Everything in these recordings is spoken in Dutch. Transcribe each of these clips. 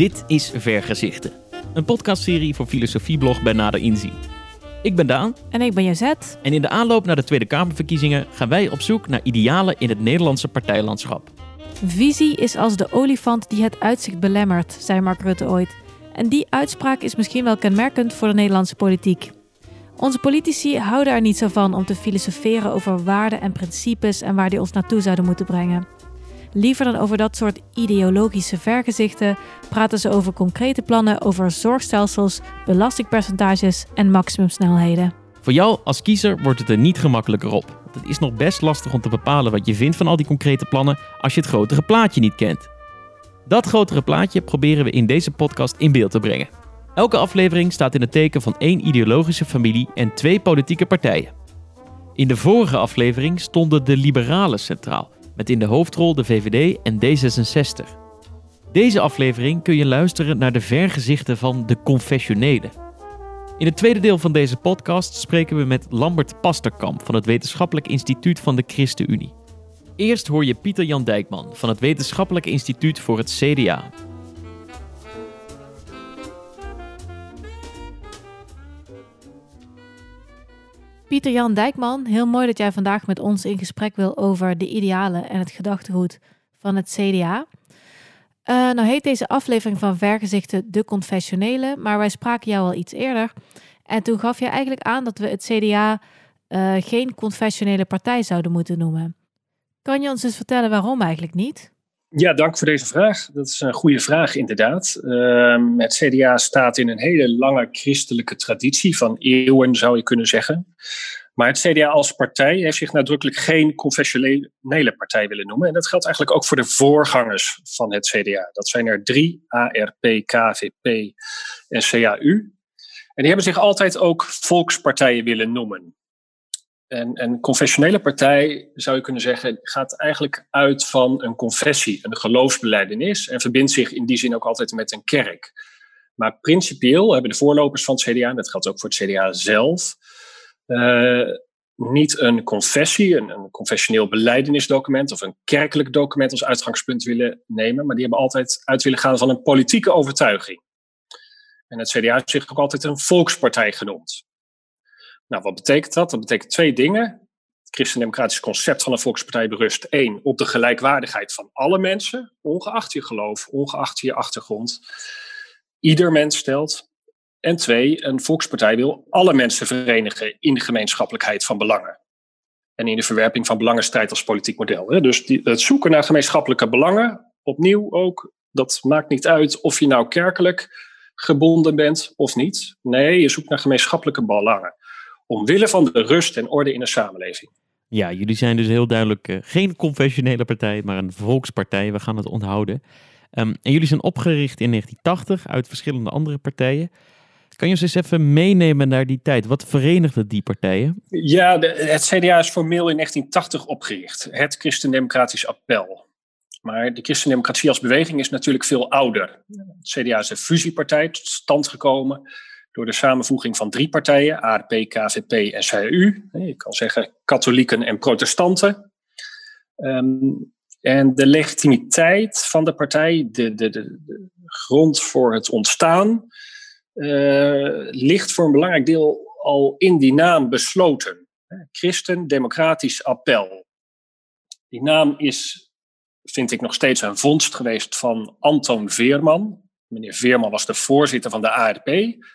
Dit is Vergezichten, een podcastserie voor filosofieblog bij Nader Inzien. Ik ben Daan. En ik ben Jazet. En in de aanloop naar de Tweede Kamerverkiezingen gaan wij op zoek naar idealen in het Nederlandse partijlandschap. Visie is als de olifant die het uitzicht belemmert, zei Mark Rutte ooit. En die uitspraak is misschien wel kenmerkend voor de Nederlandse politiek. Onze politici houden er niet zo van om te filosoferen over waarden en principes en waar die ons naartoe zouden moeten brengen. Liever dan over dat soort ideologische vergezichten praten ze over concrete plannen over zorgstelsels, belastingpercentages en maximumsnelheden. Voor jou als kiezer wordt het er niet gemakkelijker op. Het is nog best lastig om te bepalen wat je vindt van al die concrete plannen als je het grotere plaatje niet kent. Dat grotere plaatje proberen we in deze podcast in beeld te brengen. Elke aflevering staat in het teken van één ideologische familie en twee politieke partijen. In de vorige aflevering stonden de liberalen centraal, met in de hoofdrol de VVD en D66. Deze aflevering kun je luisteren naar de vergezichten van de confessionelen. In het tweede deel van deze podcast spreken we met Lambert Pasterkamp van het Wetenschappelijk Instituut van de ChristenUnie. Eerst hoor je Pieter Jan Dijkman van het Wetenschappelijk Instituut voor het CDA. Pieter Jan Dijkman, heel mooi dat jij vandaag met ons in gesprek wil over de idealen en het gedachtegoed van het CDA. Uh, nou heet deze aflevering van Vergezichten de confessionele, maar wij spraken jou al iets eerder. En toen gaf je eigenlijk aan dat we het CDA eh, geen confessionele partij zouden moeten noemen. Kan je ons eens vertellen waarom eigenlijk niet? Ja, dank voor deze vraag. Dat is een goede vraag, inderdaad. Uh, het CDA staat in een hele lange christelijke traditie van eeuwen, zou je kunnen zeggen. Maar het CDA als partij heeft zich nadrukkelijk geen confessionele partij willen noemen. En dat geldt eigenlijk ook voor de voorgangers van het CDA. Dat zijn er drie: ARP, KVP en CAU. En die hebben zich altijd ook volkspartijen willen noemen. En een confessionele partij, zou je kunnen zeggen, gaat eigenlijk uit van een confessie, een geloofsbeleidenis en verbindt zich in die zin ook altijd met een kerk. Maar principieel hebben de voorlopers van het CDA, en dat geldt ook voor het CDA zelf, uh, niet een confessie, een, een confessioneel beleidenisdocument of een kerkelijk document als uitgangspunt willen nemen, maar die hebben altijd uit willen gaan van een politieke overtuiging. En het CDA heeft zich ook altijd een volkspartij genoemd. Nou, wat betekent dat? Dat betekent twee dingen. Het christendemocratisch concept van een volkspartij berust één op de gelijkwaardigheid van alle mensen, ongeacht je geloof, ongeacht je achtergrond. Ieder mens stelt. En twee, een volkspartij wil alle mensen verenigen in de gemeenschappelijkheid van belangen. En in de verwerping van belangenstrijd als politiek model. Dus het zoeken naar gemeenschappelijke belangen, opnieuw ook, dat maakt niet uit of je nou kerkelijk gebonden bent of niet. Nee, je zoekt naar gemeenschappelijke belangen omwille van de rust en orde in de samenleving. Ja, jullie zijn dus heel duidelijk uh, geen confessionele partij, maar een volkspartij. We gaan het onthouden. Um, en jullie zijn opgericht in 1980 uit verschillende andere partijen. Kan je ons eens even meenemen naar die tijd? Wat verenigde die partijen? Ja, de, het CDA is formeel in 1980 opgericht. Het Christendemocratisch Appel. Maar de christendemocratie als beweging is natuurlijk veel ouder. Het CDA is een fusiepartij tot stand gekomen door de samenvoeging van drie partijen, ARP, KVP en CU. Je kan zeggen katholieken en protestanten. Um, en de legitimiteit van de partij, de, de, de, grond voor het ontstaan, uh, ligt voor een belangrijk deel al in die naam besloten. Christen Democratisch Appel. Die naam is, vind ik nog steeds een vondst geweest van Anton Veerman, Meneer Veerman was de voorzitter van de ARP,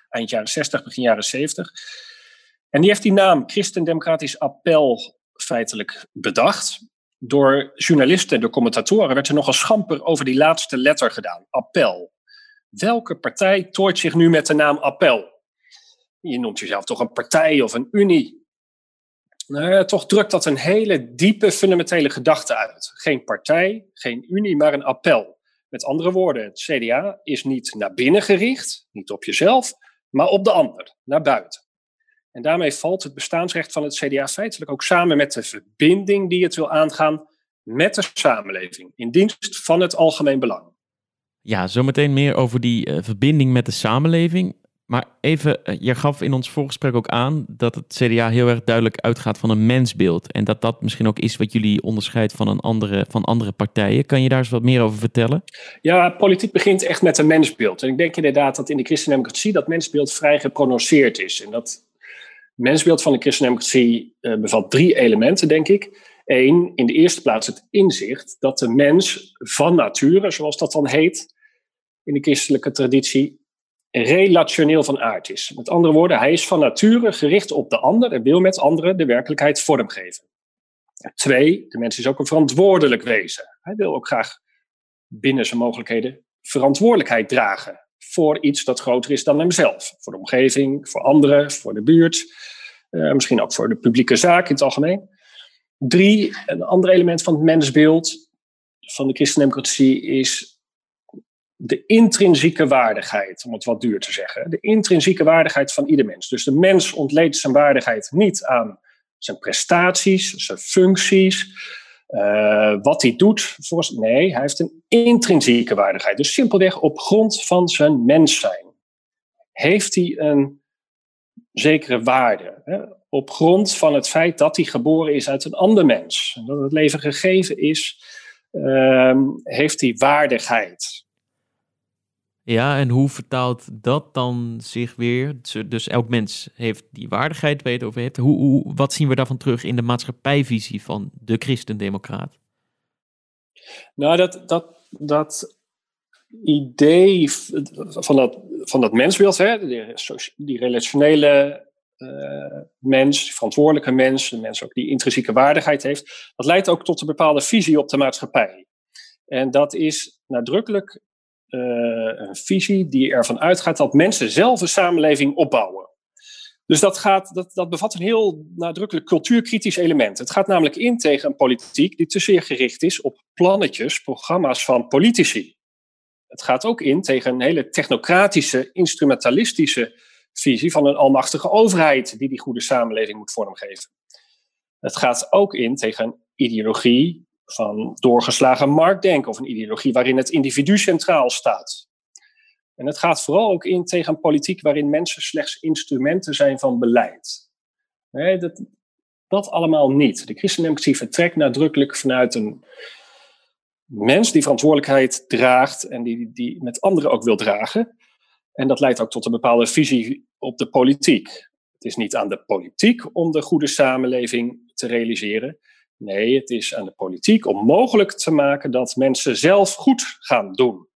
eind jaren 60, begin jaren 70. En die heeft die naam Christendemocratisch Appel feitelijk bedacht. Door journalisten en door commentatoren werd er nogal schamper over die laatste letter gedaan, appel. Welke partij tooit zich nu met de naam appel? Je noemt jezelf toch een partij of een unie. Nou, toch drukt dat een hele diepe fundamentele gedachte uit. Geen partij, geen unie, maar een appel. Met andere woorden, het CDA is niet naar binnen gericht, niet op jezelf, maar op de ander, naar buiten. En daarmee valt het bestaansrecht van het CDA feitelijk ook samen met de verbinding die het wil aangaan met de samenleving, in dienst van het algemeen belang. Ja, zometeen meer over die uh, verbinding met de samenleving. Maar even, eh, je gaf in ons voorgesprek ook aan dat het CDA heel erg duidelijk uitgaat van een mensbeeld. En dat dat misschien ook is wat jullie onderscheidt van, een andere, van andere partijen. Kan je daar eens wat meer over vertellen? Ja, politiek begint echt met een mensbeeld. En ik denk inderdaad dat in de christendemocratie dat mensbeeld vrij geprononceerd is. En dat mensbeeld van de christendemocratie uh, bevat drie elementen, denk ik. Eén, in de eerste plaats het inzicht dat de mens van nature, zoals dat dan heet in de christelijke traditie, relationeel van aard is. Met andere woorden, hij is van nature gericht op de ander en wil met anderen de werkelijkheid vormgeven. Twee, de mens is ook een verantwoordelijk wezen. Hij wil ook graag binnen zijn mogelijkheden verantwoordelijkheid dragen voor iets dat groter is dan hemzelf. Voor de omgeving, voor anderen, voor de buurt, uh, misschien ook voor de publieke zaak in het algemeen. Drie, een ander element van het mensbeeld van de christendemocratie is de intrinsieke waardigheid, om het wat duur te zeggen. De intrinsieke waardigheid van ieder mens. Dus de mens ontleedt zijn waardigheid niet aan zijn prestaties, zijn functies, uh, wat hij doet. Voor, nee, hij heeft een intrinsieke waardigheid. Dus simpelweg op grond van zijn mens zijn. Heeft hij een zekere waarde. Hè? Op grond van het feit dat hij geboren is uit een ander mens. En dat het leven gegeven is, uh, heeft hij waardigheid. Ja, en hoe vertaalt dat dan zich weer? Dus elk mens heeft die waardigheid, weet over heeft. Hoe, wat zien we daarvan terug in de maatschappijvisie van de christendemocraat? Nou, dat, dat, dat idee van dat, van dat mensbeeld, hè, die, relationele uh, mens, die verantwoordelijke mens, de mens ook die intrinsieke waardigheid heeft, dat leidt ook tot een bepaalde visie op de maatschappij. En dat is nadrukkelijk visie die ervan uitgaat dat mensen zelf een samenleving opbouwen. Dus dat, gaat, dat, dat bevat een heel nadrukkelijk cultuurkritisch element. Het gaat namelijk in tegen een politiek die te zeer gericht is op plannetjes, programma's van politici. Het gaat ook in tegen een hele technocratische, instrumentalistische visie van een almachtige overheid die die goede samenleving moet vormgeven. Het gaat ook in tegen een ideologie van doorgeslagen marktdenken of een ideologie waarin het individu centraal staat. En het gaat vooral ook in tegen een politiek waarin mensen slechts instrumenten zijn van beleid. Nee, dat, dat allemaal niet. De christendemocratie vertrekt nadrukkelijk vanuit een mens die verantwoordelijkheid draagt en die, die met anderen ook wil dragen. En dat leidt ook tot een bepaalde visie op de politiek. Het is niet aan de politiek om de goede samenleving te realiseren. Nee, het is aan de politiek om mogelijk te maken dat mensen zelf goed gaan doen.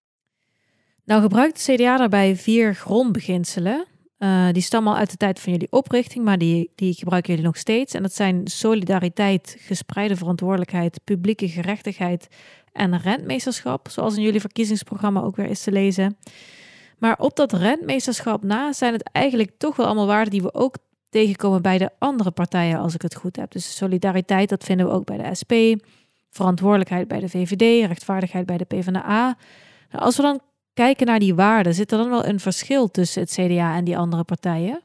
Nou gebruikt de CDA daarbij vier grondbeginselen. Uh, die stammen al uit de tijd van jullie oprichting, maar die, die gebruiken jullie nog steeds. En dat zijn solidariteit, gespreide verantwoordelijkheid, publieke gerechtigheid en rentmeesterschap, zoals in jullie verkiezingsprogramma ook weer is te lezen. Maar op dat rentmeesterschap na zijn het eigenlijk toch wel allemaal waarden die we ook tegenkomen bij de andere partijen, als ik het goed heb. Dus solidariteit, dat vinden we ook bij de SP. Verantwoordelijkheid bij de VVD, rechtvaardigheid bij de PvdA. Nou, als we dan kijken naar die waarden, zit er dan wel een verschil tussen het CDA en die andere partijen?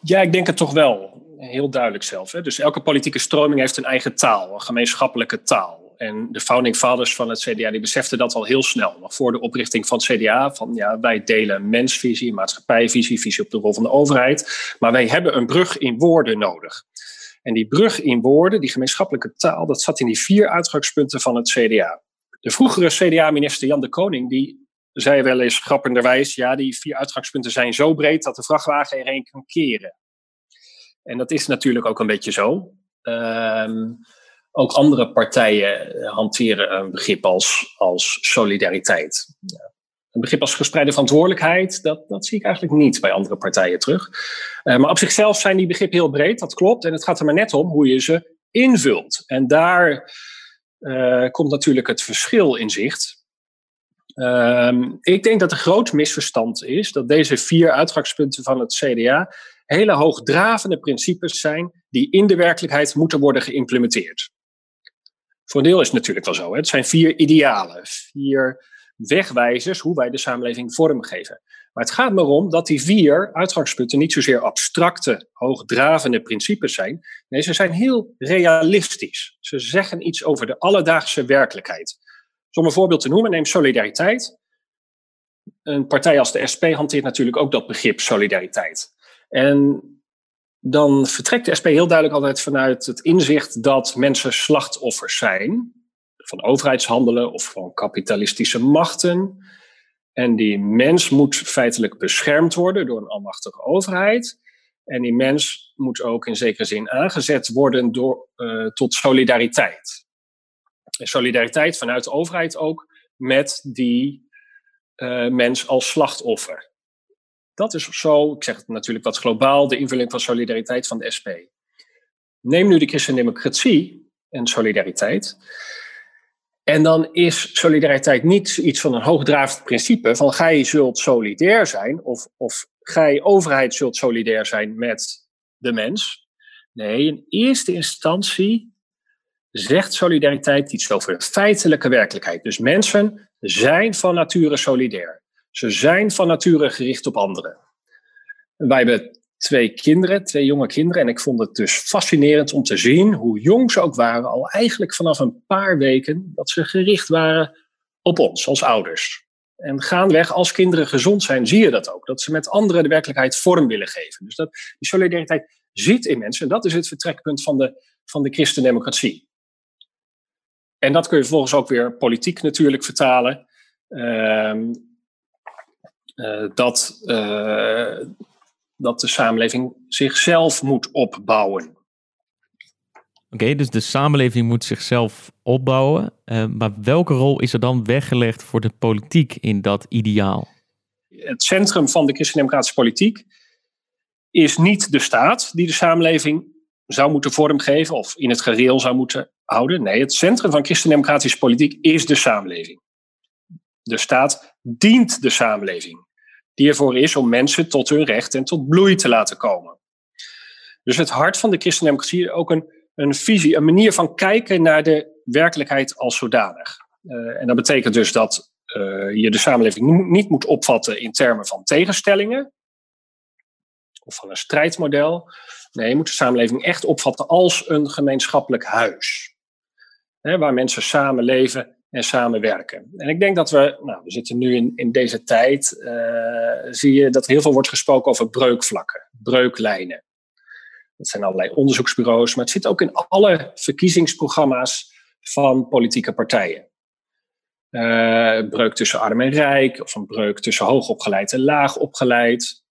Ja, ik denk het toch wel. Heel duidelijk zelf. Hè? Dus elke politieke stroming heeft een eigen taal, een gemeenschappelijke taal. En de founding fathers van het CDA die beseften dat al heel snel. Nog voor de oprichting van het CDA. Van ja, wij delen mensvisie, maatschappijvisie, visie op de rol van de overheid. Maar wij hebben een brug in woorden nodig. En die brug in woorden, die gemeenschappelijke taal, dat zat in die vier uitgangspunten van het CDA. De vroegere CDA-minister Jan de Koning, die zei wel eens grappenderwijs, ja, die vier uitgangspunten zijn zo breed dat de vrachtwagen erheen kan keren. En dat is natuurlijk ook een beetje zo. Ehm, ook andere partijen eh, hanteren een begrip als, als solidariteit. Een begrip als gespreide verantwoordelijkheid, dat, dat zie ik eigenlijk niet bij andere partijen terug. Uh, maar op zichzelf zijn die begrippen heel breed, dat klopt. En het gaat er maar net om hoe je ze invult. En daar uh, komt natuurlijk het verschil in zicht. Uh, ik denk dat een groot misverstand is dat deze vier uitgangspunten van het CDA hele hoogdravende principes zijn die in de werkelijkheid moeten worden geïmplementeerd. Voor een deel is het natuurlijk wel zo. Hè? Het zijn vier idealen, vier wegwijzers hoe wij de samenleving vormgeven. Maar het gaat maar om dat die vier uitgangspunten niet zozeer abstracte, hoogdravende principes zijn. Nee, ze zijn heel realistisch. Ze zeggen iets over de alledaagse werkelijkheid. om een voorbeeld te noemen, neem solidariteit. een partij als de SP hanteert natuurlijk ook dat begrip solidariteit. En dan vertrekt de SP heel duidelijk altijd vanuit het inzicht dat mensen slachtoffers zijn van overheidshandelen of van kapitalistische machten. En die mens moet feitelijk beschermd worden door een almachtige overheid. En die mens moet ook in zekere zin aangezet worden door, uh, tot solidariteit. En solidariteit vanuit de overheid ook met die uh, mens als slachtoffer. Dat is zo, ik zeg het natuurlijk wat globaal, de invulling van solidariteit van de SP. Neem nu de christendemocratie en solidariteit. En dan is solidariteit niet iets van een hoogdravend principe van gij zult solidair zijn of, of gij overheid zult solidair zijn met de mens. Nee, in eerste instantie zegt solidariteit iets over de feitelijke werkelijkheid. Dus mensen zijn van nature solidair. Ze zijn van nature gericht op anderen. Wij hebben twee kinderen, twee jonge kinderen. En ik vond het dus fascinerend om te zien hoe jong ze ook waren, al eigenlijk vanaf een paar weken, dat ze gericht waren op ons als ouders. En gaandeweg, als kinderen gezond zijn, zie je dat ook. Dat ze met anderen de werkelijkheid vorm willen geven. Dus dat, die solidariteit zit in mensen. En dat is het vertrekpunt van de, van de christendemocratie. En dat kun je vervolgens ook weer politiek natuurlijk vertalen. Uh, dat, uh, dat de samenleving zichzelf moet opbouwen. Oké, dus de samenleving moet zichzelf opbouwen. Uh, maar welke rol is er dan weggelegd voor de politiek in dat ideaal? Het centrum van de christendemocratische politiek is niet de staat die de samenleving zou moeten vormgeven of in het gereel zou moeten houden. Nee, het centrum van christendemocratische politiek is de samenleving. De staat dient de samenleving die ervoor is om mensen tot hun recht en tot bloei te laten komen. Dus het hart van de christendemocratie is ook een, een visie, een manier van kijken naar de werkelijkheid als zodanig. Uh, en dat betekent dus dat uh, je de samenleving niet moet opvatten in termen van tegenstellingen of van een strijdmodel. Nee, je moet de samenleving echt opvatten als een gemeenschappelijk huis. Hè, waar mensen samenleven en samenwerken. En ik denk dat we, nou, we zitten nu in, in deze tijd, uh, zie je dat heel veel wordt gesproken over breukvlakken, breuklijnen. Dat zijn allerlei onderzoeksbureaus, maar het zit ook in alle verkiezingsprogramma's van politieke partijen. Uh, breuk tussen arm en rijk, of een breuk tussen hoogopgeleid en laagopgeleid.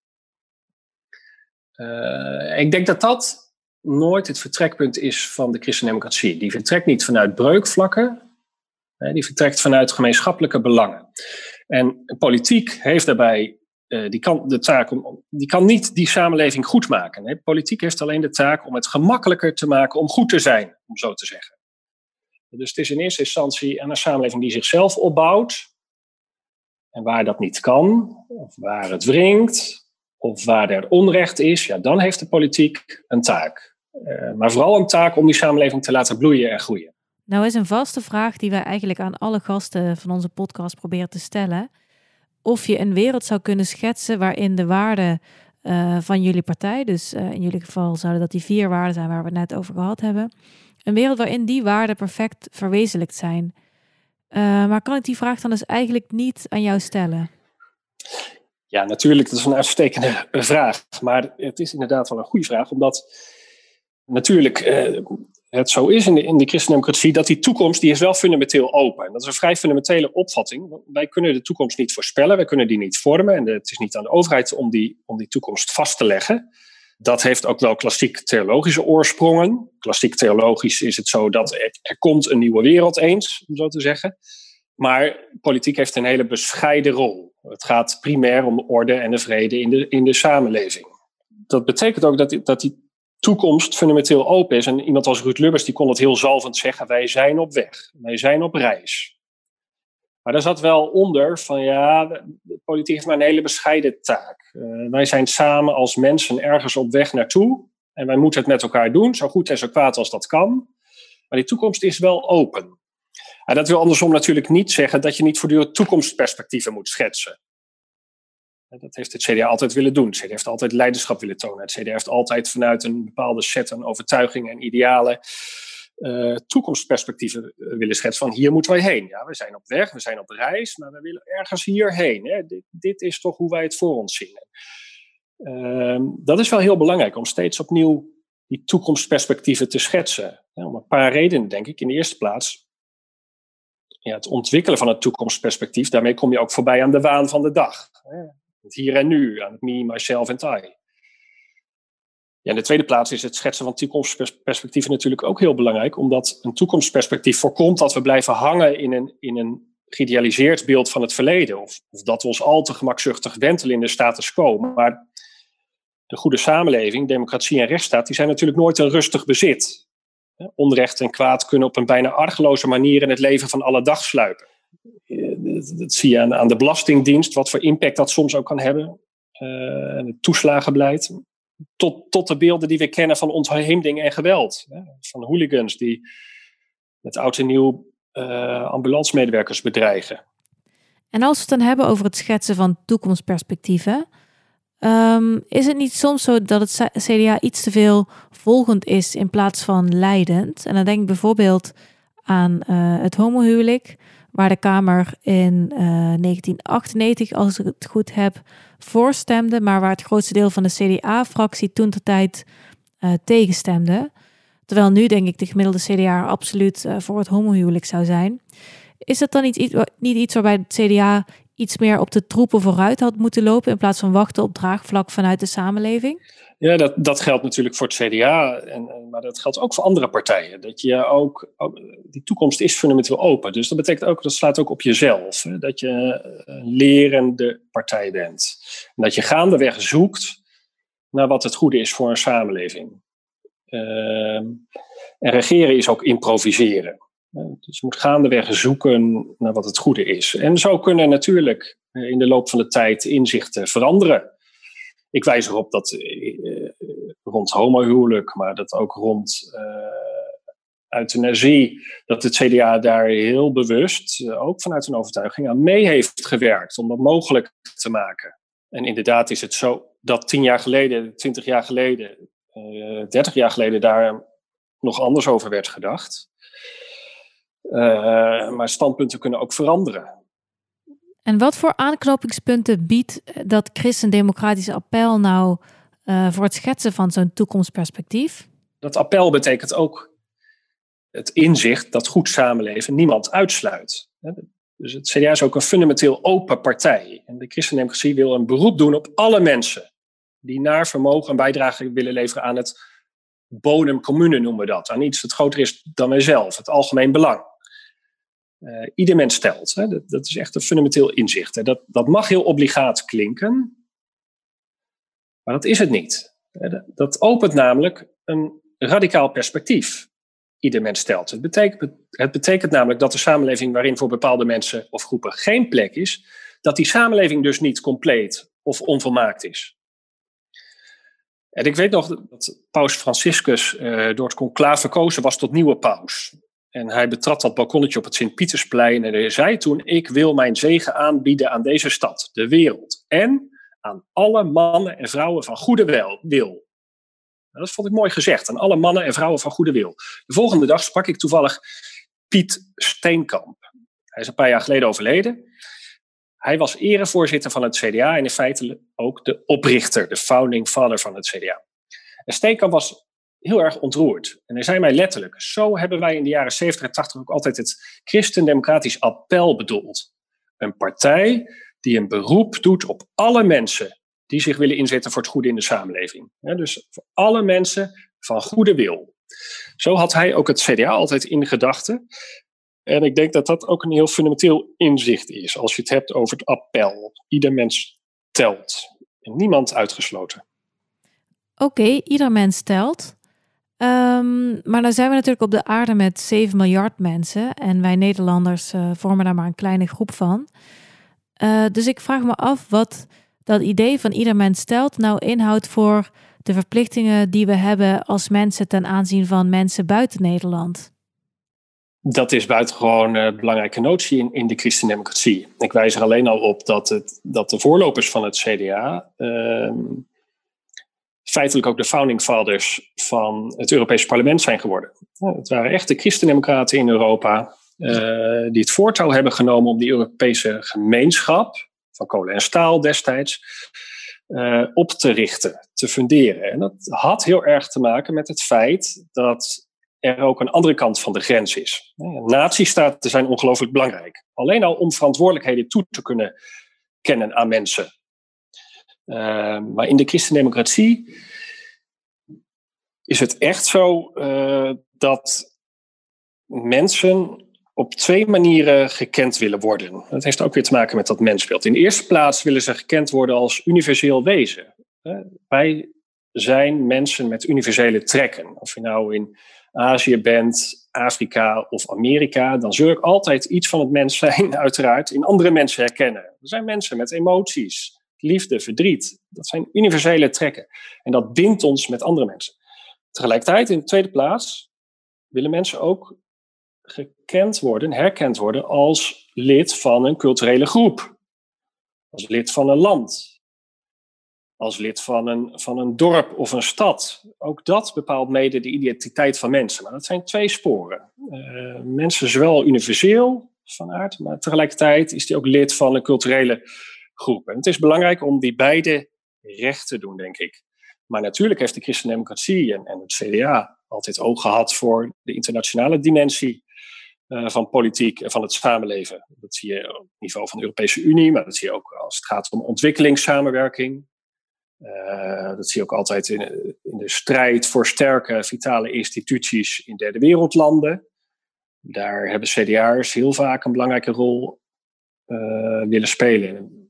Uh, ik denk dat dat nooit het vertrekpunt is van de christendemocratie. Die vertrekt niet vanuit breukvlakken, die vertrekt vanuit gemeenschappelijke belangen. En politiek heeft daarbij uh, die kan de taak om, die kan niet die samenleving goed maken. Politiek heeft alleen de taak om het gemakkelijker te maken om goed te zijn, om zo te zeggen. Dus het is in eerste instantie een samenleving die zichzelf opbouwt. En waar dat niet kan, of waar het wringt, of waar er onrecht is, ja, dan heeft de politiek een taak. Uh, maar vooral een taak om die samenleving te laten bloeien en groeien. Nou is een vaste vraag die wij eigenlijk aan alle gasten van onze podcast proberen te stellen. Of je een wereld zou kunnen schetsen waarin de waarden uh, van jullie partij, dus uh, in jullie geval zouden dat die vier waarden zijn waar we het net over gehad hebben. Een wereld waarin die waarden perfect verwezenlijkt zijn. Uh, maar kan ik die vraag dan dus eigenlijk niet aan jou stellen? Ja, natuurlijk, dat is een uitstekende vraag. Maar het is inderdaad wel een goede vraag, omdat natuurlijk het zo is in de, in de christendemocratie, dat die toekomst die is wel fundamenteel open. Dat is een vrij fundamentele opvatting. Wij kunnen de toekomst niet voorspellen, wij kunnen die niet vormen. En het is niet aan de overheid om die, om die toekomst vast te leggen. Dat heeft ook wel klassiek theologische oorsprongen. Klassiek theologisch is het zo dat er, er komt een nieuwe wereld eens, om zo te zeggen. Maar politiek heeft een hele bescheiden rol. Het gaat primair om de orde en de vrede in de, in de samenleving. Dat betekent ook dat, dat die toekomst fundamenteel open is. En iemand als Ruud Lubbers die kon het heel zalvend zeggen: wij zijn op weg, wij zijn op reis. Maar daar zat wel onder van ja, de politiek heeft maar een hele bescheiden taak. Uh, wij zijn samen als mensen ergens op weg naartoe. En wij moeten het met elkaar doen, zo goed en zo kwaad als dat kan. Maar die toekomst is wel open. En dat wil andersom natuurlijk niet zeggen dat je niet voortdurend toekomstperspectieven moet schetsen. Dat heeft het CDA altijd willen doen. Het CDA heeft altijd leiderschap willen tonen. Het CDA heeft altijd vanuit een bepaalde set aan overtuigingen en idealen uh, toekomstperspectieven willen schetsen van hier moeten wij heen. Ja, we zijn op weg, we zijn op reis, maar we willen ergens hierheen. Hè. Dit, dit is toch hoe wij het voor ons zien. Uh, dat is wel heel belangrijk om steeds opnieuw die toekomstperspectieven te schetsen. Om een paar redenen, denk ik. In de eerste plaats, ja, het ontwikkelen van het toekomstperspectief, daarmee kom je ook voorbij aan de waan van de dag. Hier en nu, aan het me, myself en I. Ja, in de tweede plaats is het schetsen van toekomstperspectieven natuurlijk ook heel belangrijk, omdat een toekomstperspectief voorkomt dat we blijven hangen in een, in een geïdealiseerd beeld van het verleden, of, of dat we ons al te gemakzuchtig wentelen in de status quo. Maar de goede samenleving, democratie en rechtsstaat, die zijn natuurlijk nooit een rustig bezit. Onrecht en kwaad kunnen op een bijna argeloze manier in het leven van alle dag sluipen. Dat zie je aan, de Belastingdienst, wat voor impact dat soms ook kan hebben. Uh, het toeslagenbeleid tot, tot de beelden die we kennen van ontheemding en geweld. Hè? Van hooligans die met oud en nieuw uh, ambulancemedewerkers bedreigen. En als we het dan hebben over het schetsen van toekomstperspectieven, um, is het niet soms zo dat het CDA iets te veel volgend is in plaats van leidend? En dan denk ik bijvoorbeeld aan uh, het homohuwelijk, waar de Kamer in uh, eh, 1998, als ik het goed heb, voorstemde, maar waar het grootste deel van de CDA-fractie toen de tijd uh, tegenstemde. Terwijl nu denk ik de gemiddelde CDA absoluut uh, voor het homohuwelijk zou zijn. Is dat dan niet, niet iets waarbij het CDA iets meer op de troepen vooruit had moeten lopen in plaats van wachten op draagvlak vanuit de samenleving? Ja, dat, dat geldt natuurlijk voor het CDA, en, maar dat geldt ook voor andere partijen. Dat je ook, die toekomst is fundamenteel open. Dus dat betekent ook, dat slaat ook op jezelf. Hè, dat je een lerende partij bent. En dat je gaandeweg zoekt naar wat het goede is voor een samenleving. Ehm, en regeren is ook improviseren. Dus je moet gaandeweg zoeken naar wat het goede is. En zo kunnen natuurlijk eh, in de loop van de tijd inzichten veranderen. Ik wijs erop dat uh, rond homohuwelijk, maar dat ook rond uh, euthanasie, dat het CDA daar heel bewust, ook vanuit een overtuiging, aan mee heeft gewerkt om dat mogelijk te maken. En inderdaad is het zo dat tien jaar geleden, twintig jaar geleden, dertig jaar geleden daar nog anders over werd gedacht. Maar standpunten kunnen ook veranderen. En wat voor aanknopingspunten biedt dat christendemocratische appel nou uh, voor het schetsen van zo'n toekomstperspectief? Dat appel betekent ook het inzicht dat goed samenleven niemand uitsluit. Dus het CDA is ook een fundamenteel open partij. En de christendemocratie wil een beroep doen op alle mensen die naar vermogen een bijdrage willen leveren aan het bonum commune noemen we dat. Aan iets dat groter is dan wij zelf, het algemeen belang. Uh, ieder mens stelt. Hè? Dat, dat, is echt een fundamenteel inzicht. Hè? Dat, dat mag heel obligaat klinken, maar dat is het niet. Dat opent namelijk een radicaal perspectief. Ieder mens stelt. Het betekent, het betekent namelijk dat de samenleving waarin voor bepaalde mensen of groepen geen plek is, dat die samenleving dus niet compleet of onvolmaakt is. En ik weet nog dat paus Franciscus uh, door het conclave verkozen was tot nieuwe paus. En hij betrad dat balkonnetje op het Sint-Pietersplein en hij zei toen: Ik wil mijn zegen aanbieden aan deze stad, de wereld. En aan alle mannen en vrouwen van goede wil. Nou, dat vond ik mooi gezegd. Aan alle mannen en vrouwen van goede wil. De volgende dag sprak ik toevallig Piet Steenkamp. Hij is een paar jaar geleden overleden. Hij was erevoorzitter van het CDA en in feite ook de oprichter, de founding father van het CDA. En Steenkamp was heel erg ontroerd. En hij zei mij letterlijk: Zo hebben wij in de jaren 70 en 80 ook altijd het christendemocratisch appel bedoeld. Een partij die een beroep doet op alle mensen die zich willen inzetten voor het goede in de samenleving. dus voor alle mensen van goede wil. Zo had hij ook het CDA altijd in gedachten. En ik denk dat dat ook een heel fundamenteel inzicht is als je het hebt over het appel. Ieder mens telt. En niemand uitgesloten. Oké, ieder mens telt. Um, maar dan zijn we natuurlijk op de aarde met 7 miljard mensen. En wij Nederlanders uh, vormen daar maar een kleine groep van. Uh, dus ik vraag me af wat dat idee van ieder mens stelt nou inhoudt voor de verplichtingen die we hebben als mensen ten aanzien van mensen buiten Nederland. Dat is buitengewoon een belangrijke notie in, in de christendemocratie. Ik wijs er alleen al op dat, het, dat de voorlopers van het CDA uh, feitelijk ook de founding fathers van het Europese parlement zijn geworden. Het waren echt de christendemocraten in Europa uh, die het voortouw hebben genomen om die Europese gemeenschap van kolen en staal destijds uh, op te richten, te funderen. En dat had heel erg te maken met het feit dat er ook een andere kant van de grens is. Natiestaten zijn ongelooflijk belangrijk. Alleen al om verantwoordelijkheden toe te kunnen kennen aan mensen. Uh, maar in de christendemocratie is het echt zo uh, dat mensen op twee manieren gekend willen worden. Dat heeft ook weer te maken met dat mensbeeld. In de eerste plaats willen ze gekend worden als universeel wezen. Wij zijn mensen met universele trekken. Of je nou in Azië bent, Afrika of Amerika, dan zul ik altijd iets van het mens zijn, uiteraard, in andere mensen herkennen. Er zijn mensen met emoties, liefde, verdriet. Dat zijn universele trekken. En dat bindt ons met andere mensen. Tegelijkertijd, in de tweede plaats, willen mensen ook gekend worden, herkend worden als lid van een culturele groep. Als lid van een land. Als lid van een, van een dorp of een stad. Ook dat bepaalt mede de identiteit van mensen. Maar dat zijn twee sporen. Uh, mensen zowel universeel van aard, maar tegelijkertijd is die ook lid van een culturele groep. En het is belangrijk om die beide recht te doen, denk ik. Maar natuurlijk heeft de christendemocratie en, en het CDA altijd oog gehad voor de internationale dimensie uh, van politiek en van het samenleven. Dat zie je op het niveau van de Europese Unie, maar dat zie je ook als het gaat om ontwikkelingssamenwerking. Uh, dat zie je ook altijd in, in, de strijd voor sterke, vitale instituties in derde wereldlanden. Daar hebben CDA'ers heel vaak een belangrijke rol uh, willen spelen.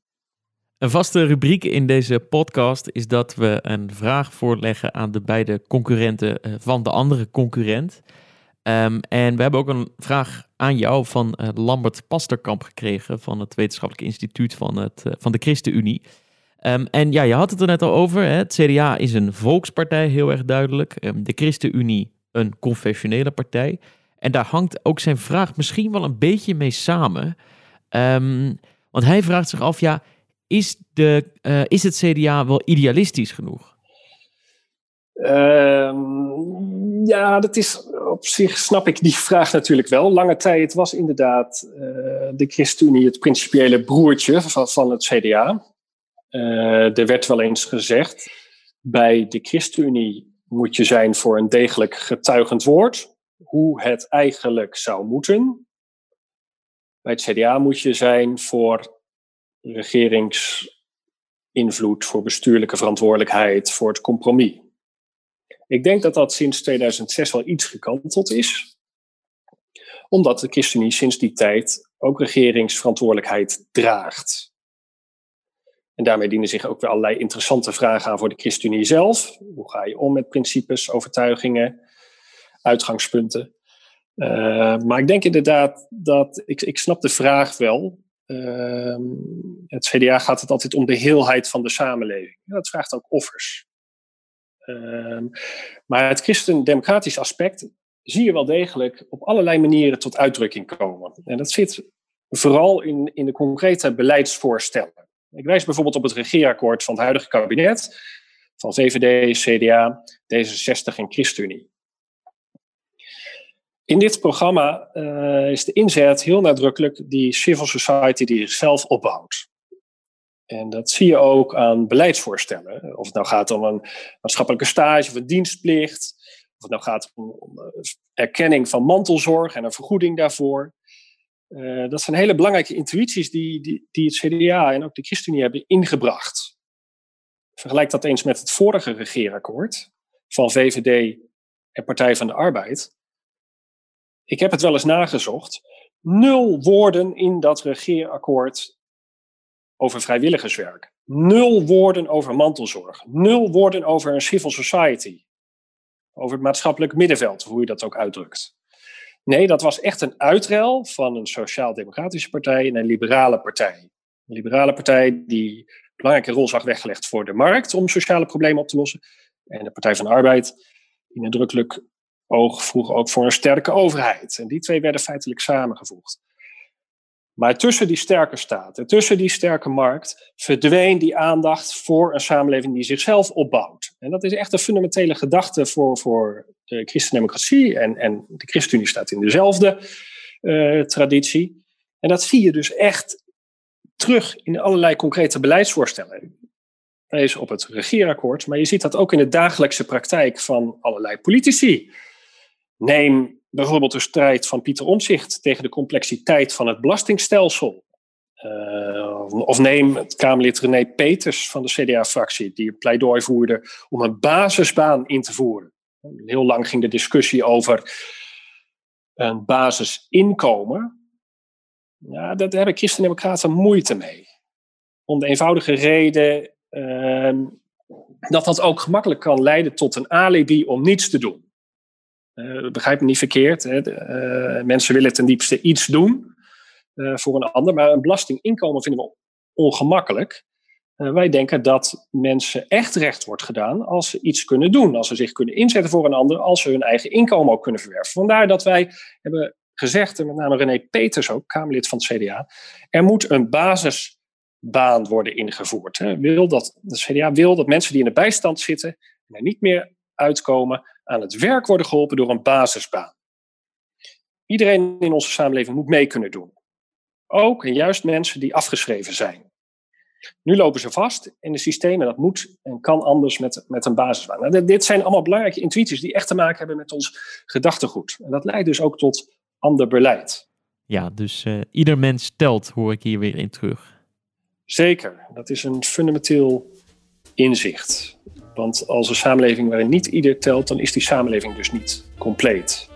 Een vaste rubriek in deze podcast is dat we een vraag voorleggen aan de beide concurrenten van de andere concurrent. Um, en we hebben ook een vraag aan jou van uh, Lambert Pasterkamp gekregen van het Wetenschappelijk Instituut van, het, uh, van de ChristenUnie. Um, en ja, je had het er net al over. Hè? Het CDA is een volkspartij, heel erg duidelijk. Um, de ChristenUnie een confessionele partij. En daar hangt ook zijn vraag misschien wel een beetje mee samen. want hij vraagt zich af, ja, is, de, uh, is het CDA wel idealistisch genoeg? ja, dat is op zich snap ik die vraag natuurlijk wel. Lange tijd was inderdaad uh, de ChristenUnie het principiële broertje van, van het CDA. Uh, er werd wel eens gezegd, bij de ChristenUnie moet je zijn voor een degelijk getuigend woord, hoe het eigenlijk zou moeten. Bij het CDA moet je zijn voor regeringsinvloed, voor bestuurlijke verantwoordelijkheid, voor het compromis. Ik denk dat dat sinds 2006 wel iets gekanteld is. Omdat de ChristenUnie sinds die tijd ook regeringsverantwoordelijkheid draagt. En daarmee dienen zich ook weer allerlei interessante vragen aan voor de ChristenUnie zelf. Hoe ga je om met principes, overtuigingen, uitgangspunten? Uh, maar ik denk inderdaad dat, ik, ik snap de vraag wel. Uh, het CDA gaat het altijd om de heelheid van de samenleving. Dat vraagt ook offers. Ehm, maar het christendemocratisch aspect zie je wel degelijk op allerlei manieren tot uitdrukking komen. En dat zit vooral in, in de concrete beleidsvoorstellen. Ik wijs bijvoorbeeld op het regeerakkoord van het huidige kabinet van VVD, CDA, D66 en ChristenUnie. In dit programma uh, is de inzet heel nadrukkelijk die civil society die zichzelf opbouwt. En dat zie je ook aan beleidsvoorstellen. Of het nou gaat om een maatschappelijke stage of een dienstplicht. Of het nou gaat om, eh, erkenning van mantelzorg en een vergoeding daarvoor. Uh, dat zijn hele belangrijke intuïties die, die, die het CDA en ook de ChristenUnie hebben ingebracht. Vergelijk dat eens met het vorige regeerakkoord van VVD en Partij van de Arbeid. Ik heb het wel eens nagezocht. Nul woorden in dat regeerakkoord over vrijwilligerswerk. Nul woorden over mantelzorg. Nul woorden over een civil society. Over het maatschappelijk middenveld, hoe je dat ook uitdrukt. Nee, dat was echt een uitruil van een sociaal-democratische partij en een liberale partij. Een liberale partij die een belangrijke rol zag weggelegd voor de markt om sociale problemen op te lossen. En de Partij van de Arbeid die nadrukkelijk oog vroeg ook voor een sterke overheid. En die twee werden feitelijk samengevoegd. Maar tussen die sterke staat en tussen die sterke markt verdween die aandacht voor een samenleving die zichzelf opbouwt. En dat is echt een fundamentele gedachte voor, voor de christendemocratie. En, en de ChristenUnie staat in dezelfde uh, traditie. En dat zie je dus echt terug in allerlei concrete beleidsvoorstellen. Lees op het regeerakkoord, maar je ziet dat ook in de dagelijkse praktijk van allerlei politici. Neem bijvoorbeeld de strijd van Pieter Omzicht tegen de complexiteit van het belastingstelsel. Uh, of neem het Kamerlid René Peters van de CDA-fractie, die een pleidooi voerde om een basisbaan in te voeren. Heel lang ging de discussie over een basisinkomen. Ja, daar hebben christendemocraten moeite mee. Om de eenvoudige reden uh, dat dat ook gemakkelijk kan leiden tot een alibi om niets te doen. Uh, begrijp me niet verkeerd. Hè. Uh, mensen willen ten diepste iets doen uh, voor een ander, maar een belastinginkomen vinden we ongemakkelijk. wij denken dat mensen echt recht wordt gedaan als ze iets kunnen doen, als ze zich kunnen inzetten voor een ander, als ze hun eigen inkomen ook kunnen verwerven. Vandaar dat wij hebben gezegd, met name René Peters ook, Kamerlid van het CDA, er moet een basisbaan worden ingevoerd. Hè. Wil dat, de CDA wil dat mensen die in de bijstand zitten en er niet meer uitkomen, aan het werk worden geholpen door een basisbaan. Iedereen in onze samenleving moet mee kunnen doen. Ook en juist mensen die afgeschreven zijn. Nu lopen ze vast in de systemen. Dat moet en kan anders met, met een basisbaan. Nou, dit zijn allemaal belangrijke intuïties die echt te maken hebben met ons gedachtegoed. En dat leidt dus ook tot ander beleid. Ja, dus uh, ieder mens telt, hoor ik hier weer in terug. Zeker, dat is een fundamenteel inzicht. Want als een samenleving waarin niet ieder telt, dan is die samenleving dus niet compleet.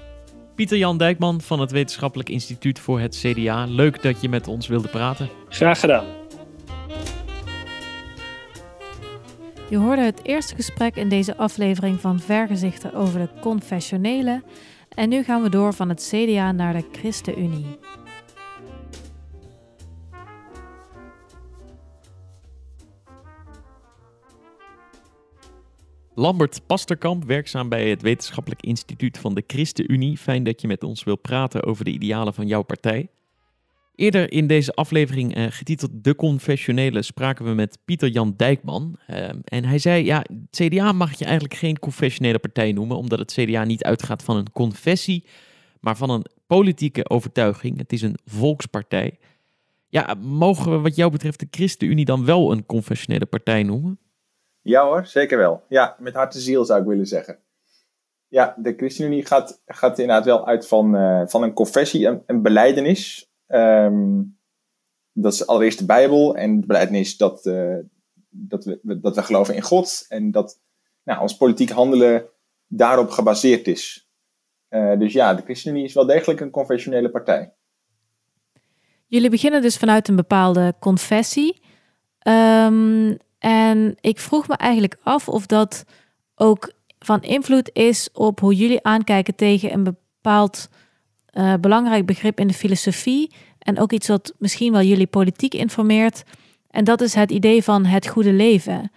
Pieter Jan Dijkman van het Wetenschappelijk Instituut voor het CDA. Leuk dat je met ons wilde praten. Graag gedaan. Je hoorde het eerste gesprek in deze aflevering van Vergezichten over de confessionele. En nu gaan we door van het CDA naar de ChristenUnie. Lambert Pasterkamp, werkzaam bij het Wetenschappelijk Instituut van de ChristenUnie. Fijn dat je met ons wilt praten over de idealen van jouw partij. Eerder in deze aflevering, uh, getiteld De Confessionele, spraken we met Pieter Jan Dijkman. Uh, en hij zei, ja, CDA mag je eigenlijk geen confessionele partij noemen, omdat het CDA niet uitgaat van een confessie, maar van een politieke overtuiging. Het is een volkspartij. Ja, mogen we wat jou betreft de ChristenUnie dan wel een confessionele partij noemen? Ja hoor, zeker wel. Ja, met hart en ziel zou ik willen zeggen. Ja, de ChristenUnie gaat, gaat inderdaad wel uit van, uh, van een confessie, een, een beleidenis. Um, dat is allereerst de Bijbel en de beleidenis dat, uh, dat, we, dat we geloven in God. En dat nou, ons politiek handelen daarop gebaseerd is. Uh, dus ja, de ChristenUnie is wel degelijk een confessionele partij. Jullie beginnen dus vanuit een bepaalde confessie. Um, en ik vroeg me eigenlijk af of dat ook van invloed is op hoe jullie aankijken tegen een bepaald uh, belangrijk begrip in de filosofie. En ook iets wat misschien wel jullie politiek informeert. En dat is het idee van het goede leven.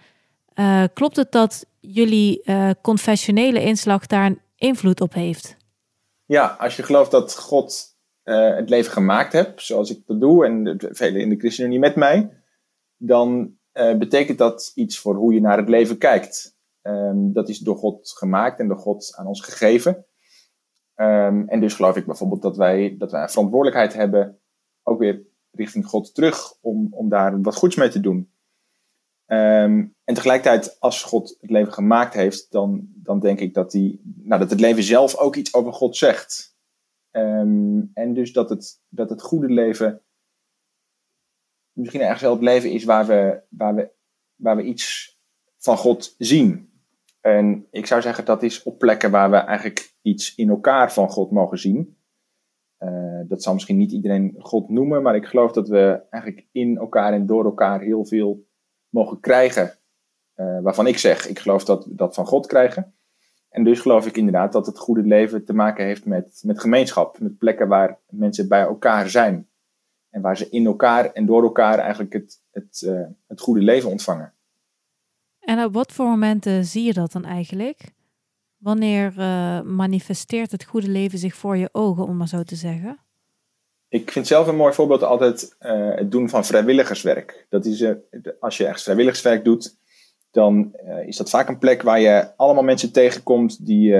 Uh, klopt het dat jullie uh, confessionele inslag daar een invloed op heeft? Ja, als je gelooft dat God het leven gemaakt hebt, zoals ik dat doe, en velen in de ChristenUnie met mij, dan uh, betekent dat iets voor hoe je naar het leven kijkt. Um, dat is door God gemaakt en door God aan ons gegeven. Um, en dus geloof ik bijvoorbeeld dat wij, dat wij een verantwoordelijkheid hebben, ook weer richting God terug, om, om daar wat goeds mee te doen. Um, en tegelijkertijd, als God het leven gemaakt heeft, dan, dan denk ik dat, die, nou, dat het leven zelf ook iets over God zegt. En dus dat het, dat het goede leven misschien ergens wel het leven is waar we, waar we, waar we iets van God zien. En ik zou zeggen dat is op plekken waar we eigenlijk iets in elkaar van God mogen zien. Uh, dat zal misschien niet iedereen God noemen, maar ik geloof dat we eigenlijk in elkaar en door elkaar heel veel mogen krijgen. Uh, waarvan ik zeg, ik geloof dat we dat van God krijgen. En dus geloof ik inderdaad dat het goede leven te maken heeft met, met gemeenschap. Met plekken waar mensen bij elkaar zijn. En waar ze in elkaar en door elkaar eigenlijk het, het, uh, het goede leven ontvangen. En op wat voor momenten zie je dat dan eigenlijk? Wanneer uh, manifesteert het goede leven zich voor je ogen, om maar zo te zeggen? Ik vind zelf een mooi voorbeeld altijd uh, het doen van vrijwilligerswerk. Dat is, uh, als je echt vrijwilligerswerk doet, dan uh, is dat vaak een plek waar je allemaal mensen tegenkomt die,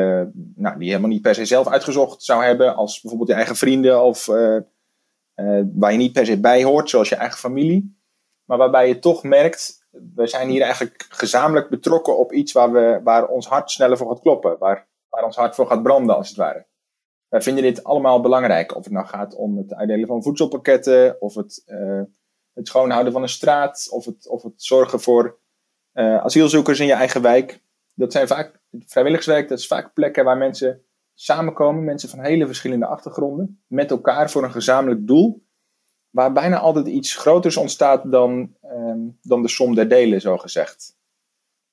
nou, die helemaal niet per se zelf uitgezocht zou hebben. Als bijvoorbeeld je eigen vrienden of waar je niet per se bij hoort, zoals je eigen familie. Maar waarbij je toch merkt, we zijn hier eigenlijk gezamenlijk betrokken op iets waar, we, waar ons hart sneller voor gaat kloppen. Waar, waar ons hart voor gaat branden, als het ware. Wij vinden dit allemaal belangrijk. Of het nou gaat om het uitdelen van voedselpakketten, of het, uh, het schoonhouden van een straat, of het, of het zorgen voor uh, asielzoekers in je eigen wijk. Dat zijn vaak vrijwilligerswerk, dat is vaak plekken waar mensen samenkomen, mensen van hele verschillende achtergronden, met elkaar voor een gezamenlijk doel, waar bijna altijd iets groters ontstaat dan, um, dan de som der delen, zo gezegd.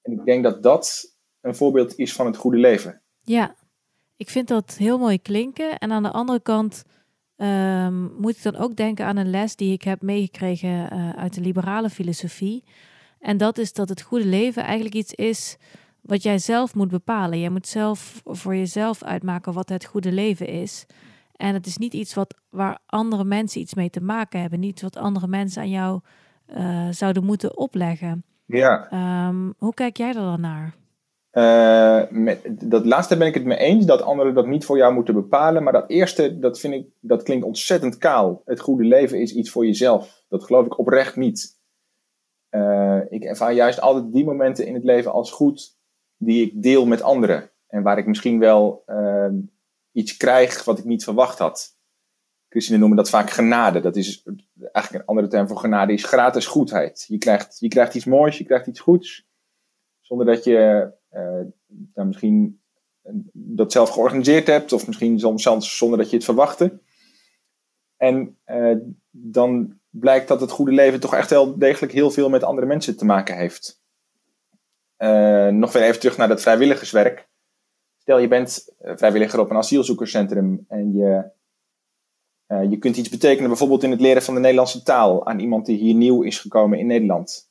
En ik denk dat dat een voorbeeld is van het goede leven. Ja, ik vind dat heel mooi klinken. En aan de andere kant um, moet ik dan ook denken aan een les die ik heb meegekregen uh, uit de liberale filosofie. En dat is dat het goede leven eigenlijk iets is wat jij zelf moet bepalen. Jij moet zelf voor jezelf uitmaken wat het goede leven is. En het is niet iets wat, waar andere mensen iets mee te maken hebben. Niet wat andere mensen aan jou uh, zouden moeten opleggen. Ja. Um, hoe kijk jij er dan naar? Uh, met, dat laatste ben ik het mee eens, dat anderen dat niet voor jou moeten bepalen. Maar dat eerste, dat vind ik, dat klinkt ontzettend kaal. Het goede leven is iets voor jezelf. Dat geloof ik oprecht niet. Uh, ik ervaar juist altijd die momenten in het leven als goed die ik deel met anderen. En waar ik misschien wel uh, iets krijg wat ik niet verwacht had. Christenen noemen dat vaak genade. Dat is eigenlijk een andere term voor genade, is gratis goedheid. Je krijgt, je krijgt iets moois, je krijgt iets goeds. Zonder dat je uh, dan misschien dat zelf georganiseerd hebt, of misschien soms zonder dat je het verwachtte. En uh, dan blijkt dat het goede leven toch echt wel degelijk heel veel met andere mensen te maken heeft. Uh, nog weer even terug naar dat vrijwilligerswerk. Stel je bent vrijwilliger op een asielzoekerscentrum en je, je kunt iets betekenen, bijvoorbeeld in het leren van de Nederlandse taal aan iemand die hier nieuw is gekomen in Nederland.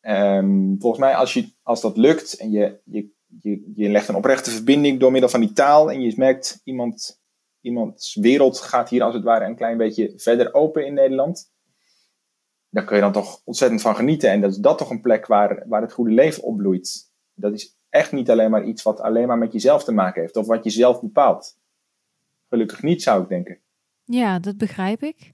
Um, volgens mij, als, je, als dat lukt en je, je, je, je legt een oprechte verbinding door middel van die taal en je merkt iemand, iemands wereld gaat hier als het ware een klein beetje verder open in Nederland, daar kun je dan toch ontzettend van genieten. En dat is dat toch een plek waar, waar het goede leven opbloeit. Dat is echt niet alleen maar iets wat alleen maar met jezelf te maken heeft of wat je zelf bepaalt. Gelukkig niet, zou ik denken. Ja, dat begrijp ik.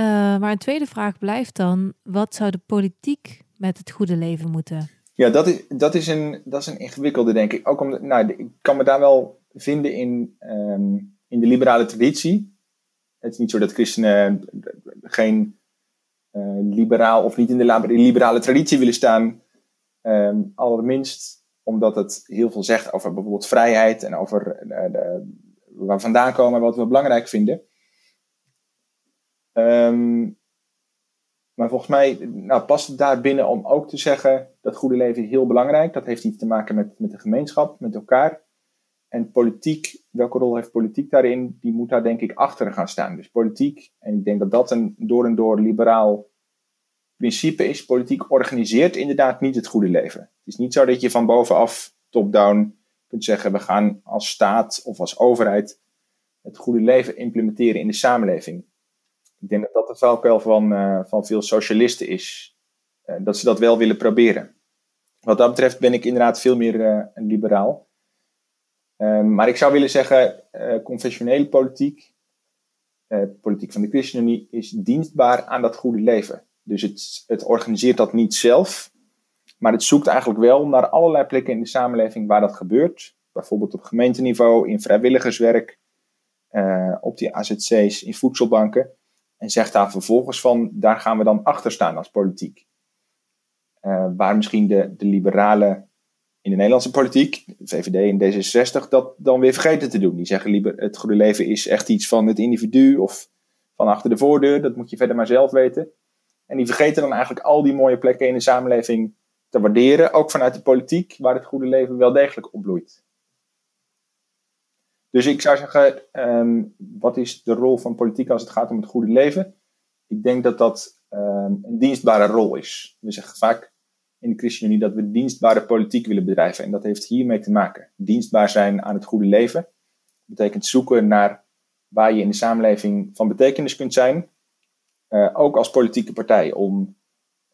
Uh, maar een tweede vraag blijft dan: wat zou de politiek met het goede leven moeten? Ja, dat is, dat is, een, dat is een ingewikkelde, denk ik. Ook om, nou, ik kan me daar wel vinden in, um, in de liberale traditie. Het is niet zo dat christenen geen liberaal of niet in de liberale traditie willen staan. Um, allerminst omdat het heel veel zegt over bijvoorbeeld vrijheid en over uh, de, waar vandaan komen en wat we belangrijk vinden. Um, maar volgens mij nou, past het daar binnen om ook te zeggen dat goede leven is heel belangrijk. Dat heeft iets te maken met, met de gemeenschap, met elkaar. En politiek, welke rol heeft politiek daarin? Die moet daar denk ik achter gaan staan. Dus politiek, en ik denk dat dat een door en door liberaal principe is. Politiek organiseert inderdaad niet het goede leven. Het is niet zo dat je van bovenaf, top-down, kunt zeggen: we gaan als staat of als overheid het goede leven implementeren in de samenleving. Ik denk dat dat de valkuil van, uh, van veel socialisten is. Uh, dat ze dat wel willen proberen. Wat dat betreft ben ik inderdaad veel meer uh, een liberaal. Ehm, maar ik zou willen zeggen, confessionele politiek, politiek van de ChristenUnie, is dienstbaar aan dat goede leven. Dus het, organiseert dat niet zelf, maar het zoekt eigenlijk wel naar allerlei plekken in de samenleving waar dat gebeurt. Bijvoorbeeld op gemeenteniveau, in vrijwilligerswerk, op die AZC's, in voedselbanken. En zegt daar vervolgens van, daar gaan we dan achter staan als politiek. Uh, waar misschien de, de liberalen in de Nederlandse politiek, VVD en D66, dat dan weer vergeten te doen. Die zeggen liever, het goede leven is echt iets van het individu of van achter de voordeur. Dat moet je verder maar zelf weten. En die vergeten dan eigenlijk al die mooie plekken in de samenleving te waarderen. Ook vanuit de politiek, waar het goede leven wel degelijk opbloeit. Dus ik zou zeggen, um, wat is de rol van politiek als het gaat om het goede leven? Ik denk dat dat um, een dienstbare rol is. We zeggen vaak in de ChristenUnie dat we dienstbare politiek willen bedrijven. En dat heeft hiermee te maken. Dienstbaar zijn aan het goede leven betekent zoeken naar waar je in de samenleving van betekenis kunt zijn. Uh, ook als politieke partij, om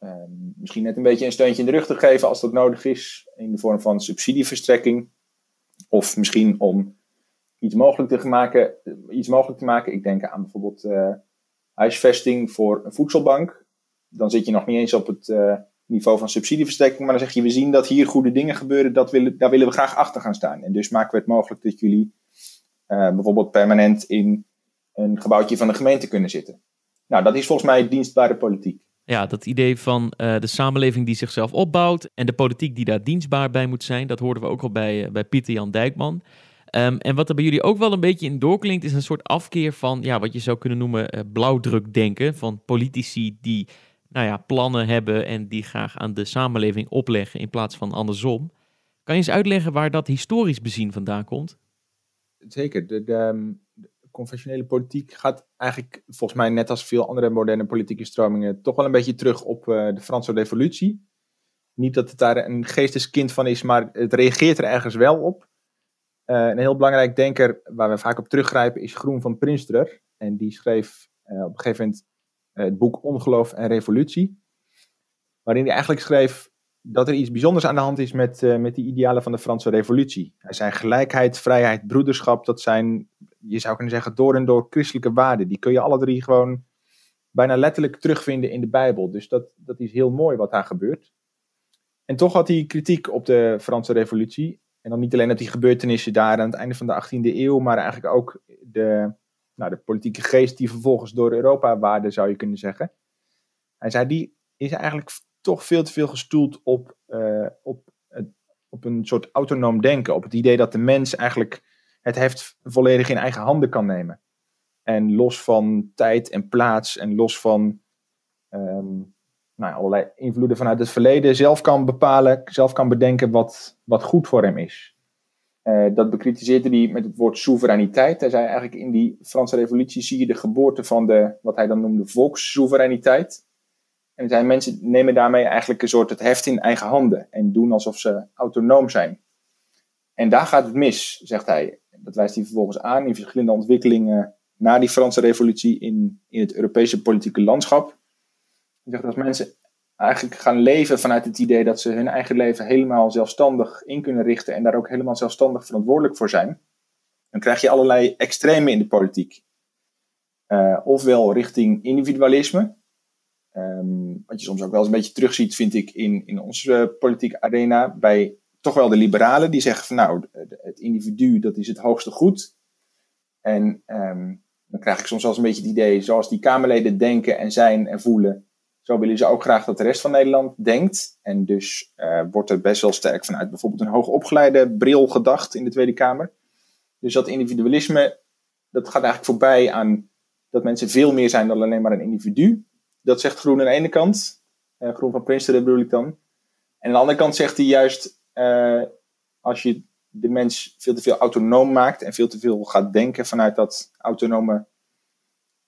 uh, misschien net een beetje een steuntje in de rug te geven als dat nodig is, in de vorm van subsidieverstrekking. Of misschien om iets mogelijk te maken. Iets mogelijk te maken. Ik denk aan bijvoorbeeld uh, huisvesting voor een voedselbank. Dan zit je nog niet eens op het niveau van subsidieverstrekking, maar dan zeg je: we zien dat hier goede dingen gebeuren, dat willen, daar willen we graag achter gaan staan. En dus maken we het mogelijk dat jullie bijvoorbeeld permanent in een gebouwtje van de gemeente kunnen zitten. Nou, dat is volgens mij dienstbare politiek. Ja, dat idee van uh, de samenleving die zichzelf opbouwt en de politiek die daar dienstbaar bij moet zijn, dat hoorden we ook al bij, uh, bij Pieter Jan Dijkman. Um, en wat er bij jullie ook wel een beetje in doorklinkt, is een soort afkeer van ja, wat je zou kunnen noemen uh, blauwdrukdenken. Van politici die nou ja, plannen hebben en die graag aan de samenleving opleggen in plaats van andersom. Kan je eens uitleggen waar dat historisch bezien vandaan komt? Zeker. De, de, conventionele politiek gaat eigenlijk, volgens mij net als veel andere moderne politieke stromingen, toch wel een beetje terug op uh, de Franse Revolutie. Niet dat het daar een geesteskind van is, maar het reageert er ergens wel op. Uh, een heel belangrijk denker waar we vaak op teruggrijpen is Groen van Prinsterer. En die schreef uh, op een gegeven moment het boek Ongeloof en Revolutie. Waarin hij eigenlijk schreef dat er iets bijzonders aan de hand is met, met die idealen van de Franse Revolutie. Er zijn gelijkheid, vrijheid, broederschap. Dat zijn, je zou kunnen zeggen, door en door christelijke waarden. Die kun je alle drie gewoon bijna letterlijk terugvinden in de Bijbel. Dus dat, dat is heel mooi wat daar gebeurt. En toch had hij kritiek op de Franse Revolutie. En dan niet alleen op die gebeurtenissen daar aan het einde van de 18e eeuw, maar eigenlijk ook de, nou, de politieke geest die vervolgens door Europa waarde, zou je kunnen zeggen. Hij zei, die is eigenlijk toch veel te veel gestoeld op, uh, op, het, op een soort autonoom denken. Op het idee dat de mens eigenlijk het heft volledig in eigen handen kan nemen. En los van tijd en plaats en los van um, nou, allerlei invloeden vanuit het verleden zelf kan bepalen, zelf kan bedenken wat, wat goed voor hem is. Uh, dat bekritiseerde hij met het woord soevereiniteit. Hij zei eigenlijk in die Franse revolutie zie je de geboorte van de, wat hij dan noemde, volkssoevereiniteit. En zijn mensen nemen daarmee eigenlijk een soort het heft in eigen handen en doen alsof ze autonoom zijn. En daar gaat het mis, zegt hij. Dat wijst hij vervolgens aan in verschillende ontwikkelingen na die Franse revolutie in, in het Europese politieke landschap. Hij zegt dat mensen eigenlijk gaan leven vanuit het idee dat ze hun eigen leven helemaal zelfstandig in kunnen richten en daar ook helemaal zelfstandig verantwoordelijk voor zijn. Dan krijg je allerlei extremen in de politiek. Uh, ofwel richting individualisme, Um, wat je soms ook wel eens een beetje terugziet, vind ik, in, in onze politieke arena. Bij toch wel de liberalen, die zeggen van nou, het individu dat is het hoogste goed. En um, dan krijg ik soms eens een beetje het idee, zoals die Kamerleden denken en zijn en voelen, zo willen ze ook graag dat de rest van Nederland denkt. En dus uh, wordt er best wel sterk vanuit bijvoorbeeld een hoogopgeleide bril gedacht in de Tweede Kamer. Dus dat individualisme, dat gaat eigenlijk voorbij aan dat mensen veel meer zijn dan alleen maar een individu. Dat zegt Groen aan de ene kant. Uh, Groen van Princeton bedoel ik dan. En aan de andere kant zegt hij juist, uh, als je de mens veel te veel autonoom maakt en veel te veel gaat denken vanuit dat autonome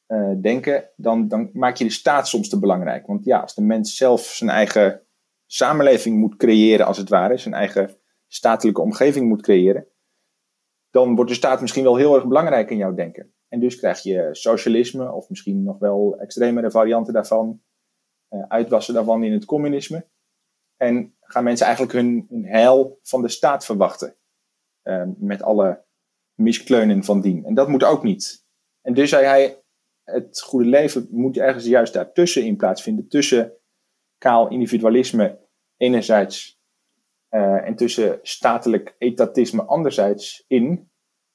uh, denken, dan, dan maak je de staat soms te belangrijk. Want ja, als de mens zelf zijn eigen samenleving moet creëren, als het ware, zijn eigen statelijke omgeving moet creëren, dan wordt de staat misschien wel heel erg belangrijk in jouw denken. En dus krijg je socialisme, of misschien nog wel extremere varianten daarvan, uh, uitwassen daarvan in het communisme. En gaan mensen eigenlijk hun, hun heil van de staat verwachten. Uh, met alle miskleunen van dien. En dat moet ook niet. En dus zei hij, het goede leven moet ergens juist daartussen in plaatsvinden. Tussen kaal individualisme enerzijds uh, en tussen statelijk etatisme anderzijds in.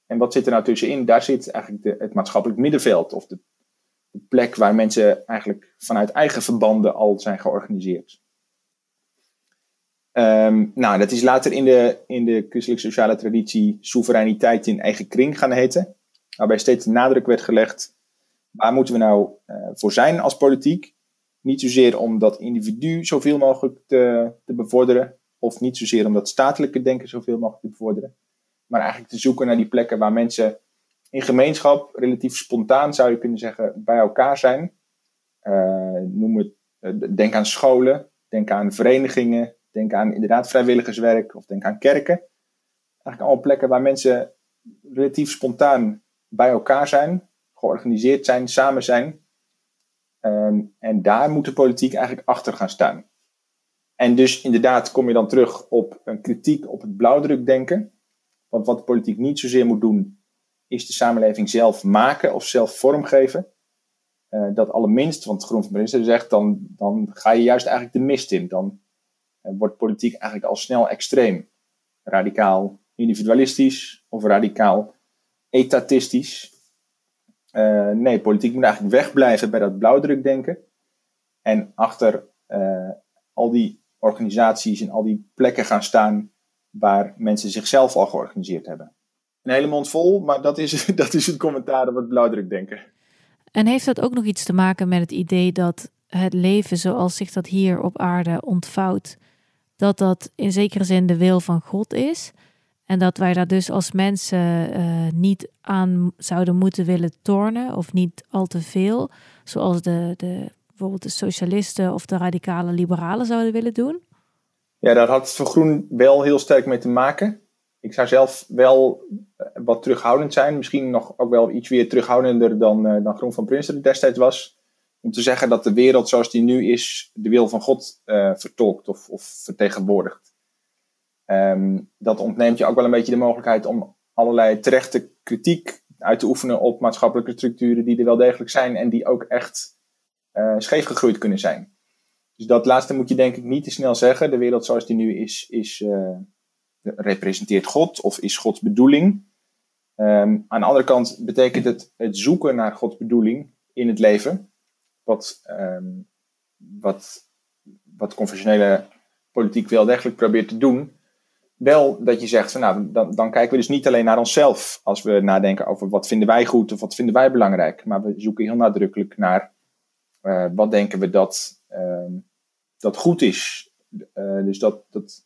En wat zit er nou tussenin? Daar zit eigenlijk de, het maatschappelijk middenveld. Of de, plek waar mensen eigenlijk vanuit eigen verbanden al zijn georganiseerd. Um, nou, dat is later in de, in de christelijk sociale traditie soevereiniteit in eigen kring gaan heten. Waarbij steeds de nadruk werd gelegd, waar moeten we nou uh, voor zijn als politiek? Niet zozeer om dat individu zoveel mogelijk te, te bevorderen, of niet zozeer om dat statelijke denken zoveel mogelijk te bevorderen, maar eigenlijk te zoeken naar die plekken waar mensen in gemeenschap relatief spontaan, zou je kunnen zeggen, bij elkaar zijn. Uh, noem het, uh, denk aan scholen, denk aan verenigingen, denk aan inderdaad vrijwilligerswerk of denk aan kerken. Eigenlijk allemaal plekken waar mensen relatief spontaan bij elkaar zijn, georganiseerd zijn, samen zijn. Ehm, en daar moet de politiek eigenlijk achter gaan staan. En dus inderdaad kom je dan terug op een kritiek op het blauwdrukdenken. Want wat de politiek niet zozeer moet doen, is de samenleving zelf maken of zelf vormgeven. Uh, dat allerminst, want Groen van Prinsen zegt, dan, dan ga je juist eigenlijk de mist in. Dan wordt politiek eigenlijk al snel extreem. Radicaal individualistisch of radicaal etatistisch. Uh, nee, politiek moet eigenlijk wegblijven bij dat blauwdrukdenken. En achter al die organisaties en al die plekken gaan staan waar mensen zichzelf al georganiseerd hebben. Een hele mond vol, maar dat is, dat is het commentaar op het blauwdrukdenken. En heeft dat ook nog iets te maken met het idee dat het leven zoals zich dat hier op aarde ontvouwt, dat dat in zekere zin de wil van God is? En dat wij daar dus als mensen uh, niet aan zouden moeten willen tornen of niet al te veel, zoals de, de, bijvoorbeeld de socialisten of de radicale liberalen zouden willen doen? Ja, daar had het voor Groen wel heel sterk mee te maken. Ik zou zelf wel eh, wat terughoudend zijn. Misschien nog ook wel iets weer terughoudender dan, uh, dan Groen van Prinsen destijds was. Om te zeggen dat de wereld zoals die nu is, de wil van God uh, vertolkt of, of vertegenwoordigt. Um, dat ontneemt je ook wel een beetje de mogelijkheid om allerlei terechte kritiek uit te oefenen op maatschappelijke structuren die er wel degelijk zijn en die ook echt uh, scheef gegroeid kunnen zijn. Dus dat laatste moet je denk ik niet te snel zeggen. De wereld zoals die nu is, is uh, representeert God of is Gods bedoeling. Um, aan de andere kant betekent het het zoeken naar Gods bedoeling in het leven, wat, um, wat, wat conventionele politiek wel degelijk probeert te doen, wel dat je zegt van nou, dan, dan kijken we dus niet alleen naar onszelf als we nadenken over wat vinden wij goed of wat vinden wij belangrijk, maar we zoeken heel nadrukkelijk naar uh, wat denken we dat, uh, dat goed is. Uh, dus dat, dat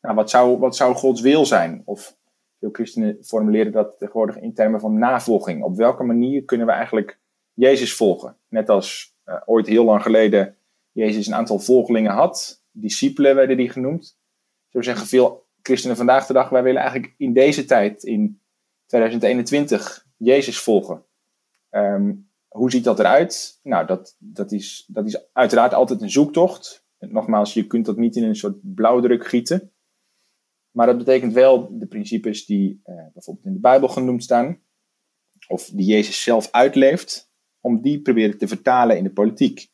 nou, wat, zou, wat zou Gods wil zijn? Of veel christenen formuleren dat tegenwoordig in termen van navolging. Op welke manier kunnen we eigenlijk Jezus volgen? Net als uh, ooit heel lang geleden Jezus een aantal volgelingen had. Discipelen werden die genoemd. Zo zeggen veel christenen vandaag de dag, wij willen eigenlijk in deze tijd, in 2021, Jezus volgen. Um, hoe ziet dat eruit? Nou, dat, dat, is, dat is uiteraard altijd een zoektocht. Nogmaals, je kunt dat niet in een soort blauwdruk gieten. Maar dat betekent wel de principes die uh, bijvoorbeeld in de Bijbel genoemd staan, of die Jezus zelf uitleeft, om die proberen te vertalen in de politiek.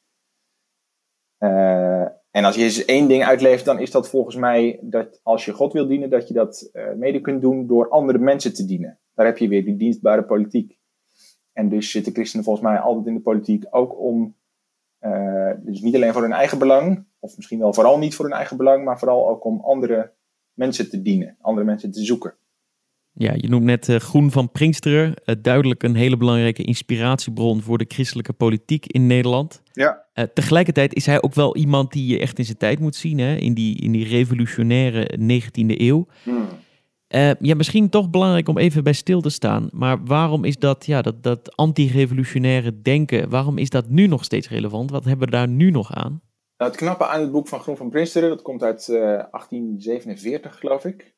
Uh, en als Jezus één ding uitleeft, dan is dat volgens mij dat als je God wil dienen, dat je dat uh, mede kunt doen door andere mensen te dienen. Daar heb je weer die dienstbare politiek. En dus zitten christenen volgens mij altijd in de politiek ook om, uh, dus niet alleen voor hun eigen belang, of misschien wel vooral niet voor hun eigen belang, maar vooral ook om andere mensen te dienen, andere mensen te zoeken. Ja, je noemt net uh, Groen van Pinksteren, uh, duidelijk een hele belangrijke inspiratiebron voor de christelijke politiek in Nederland. Ja. Uh, tegelijkertijd is hij ook wel iemand die je echt in zijn tijd moet zien, hè? In, die, in die revolutionaire 19e eeuw. Hmm. ja, misschien toch belangrijk om even bij stil te staan. Maar waarom is dat, ja, dat, dat anti-revolutionaire denken, waarom is dat nu nog steeds relevant? Wat hebben we daar nu nog aan? Nou, het knappe aan het boek van Groen van Prinsteren, dat komt uit 1847, geloof ik.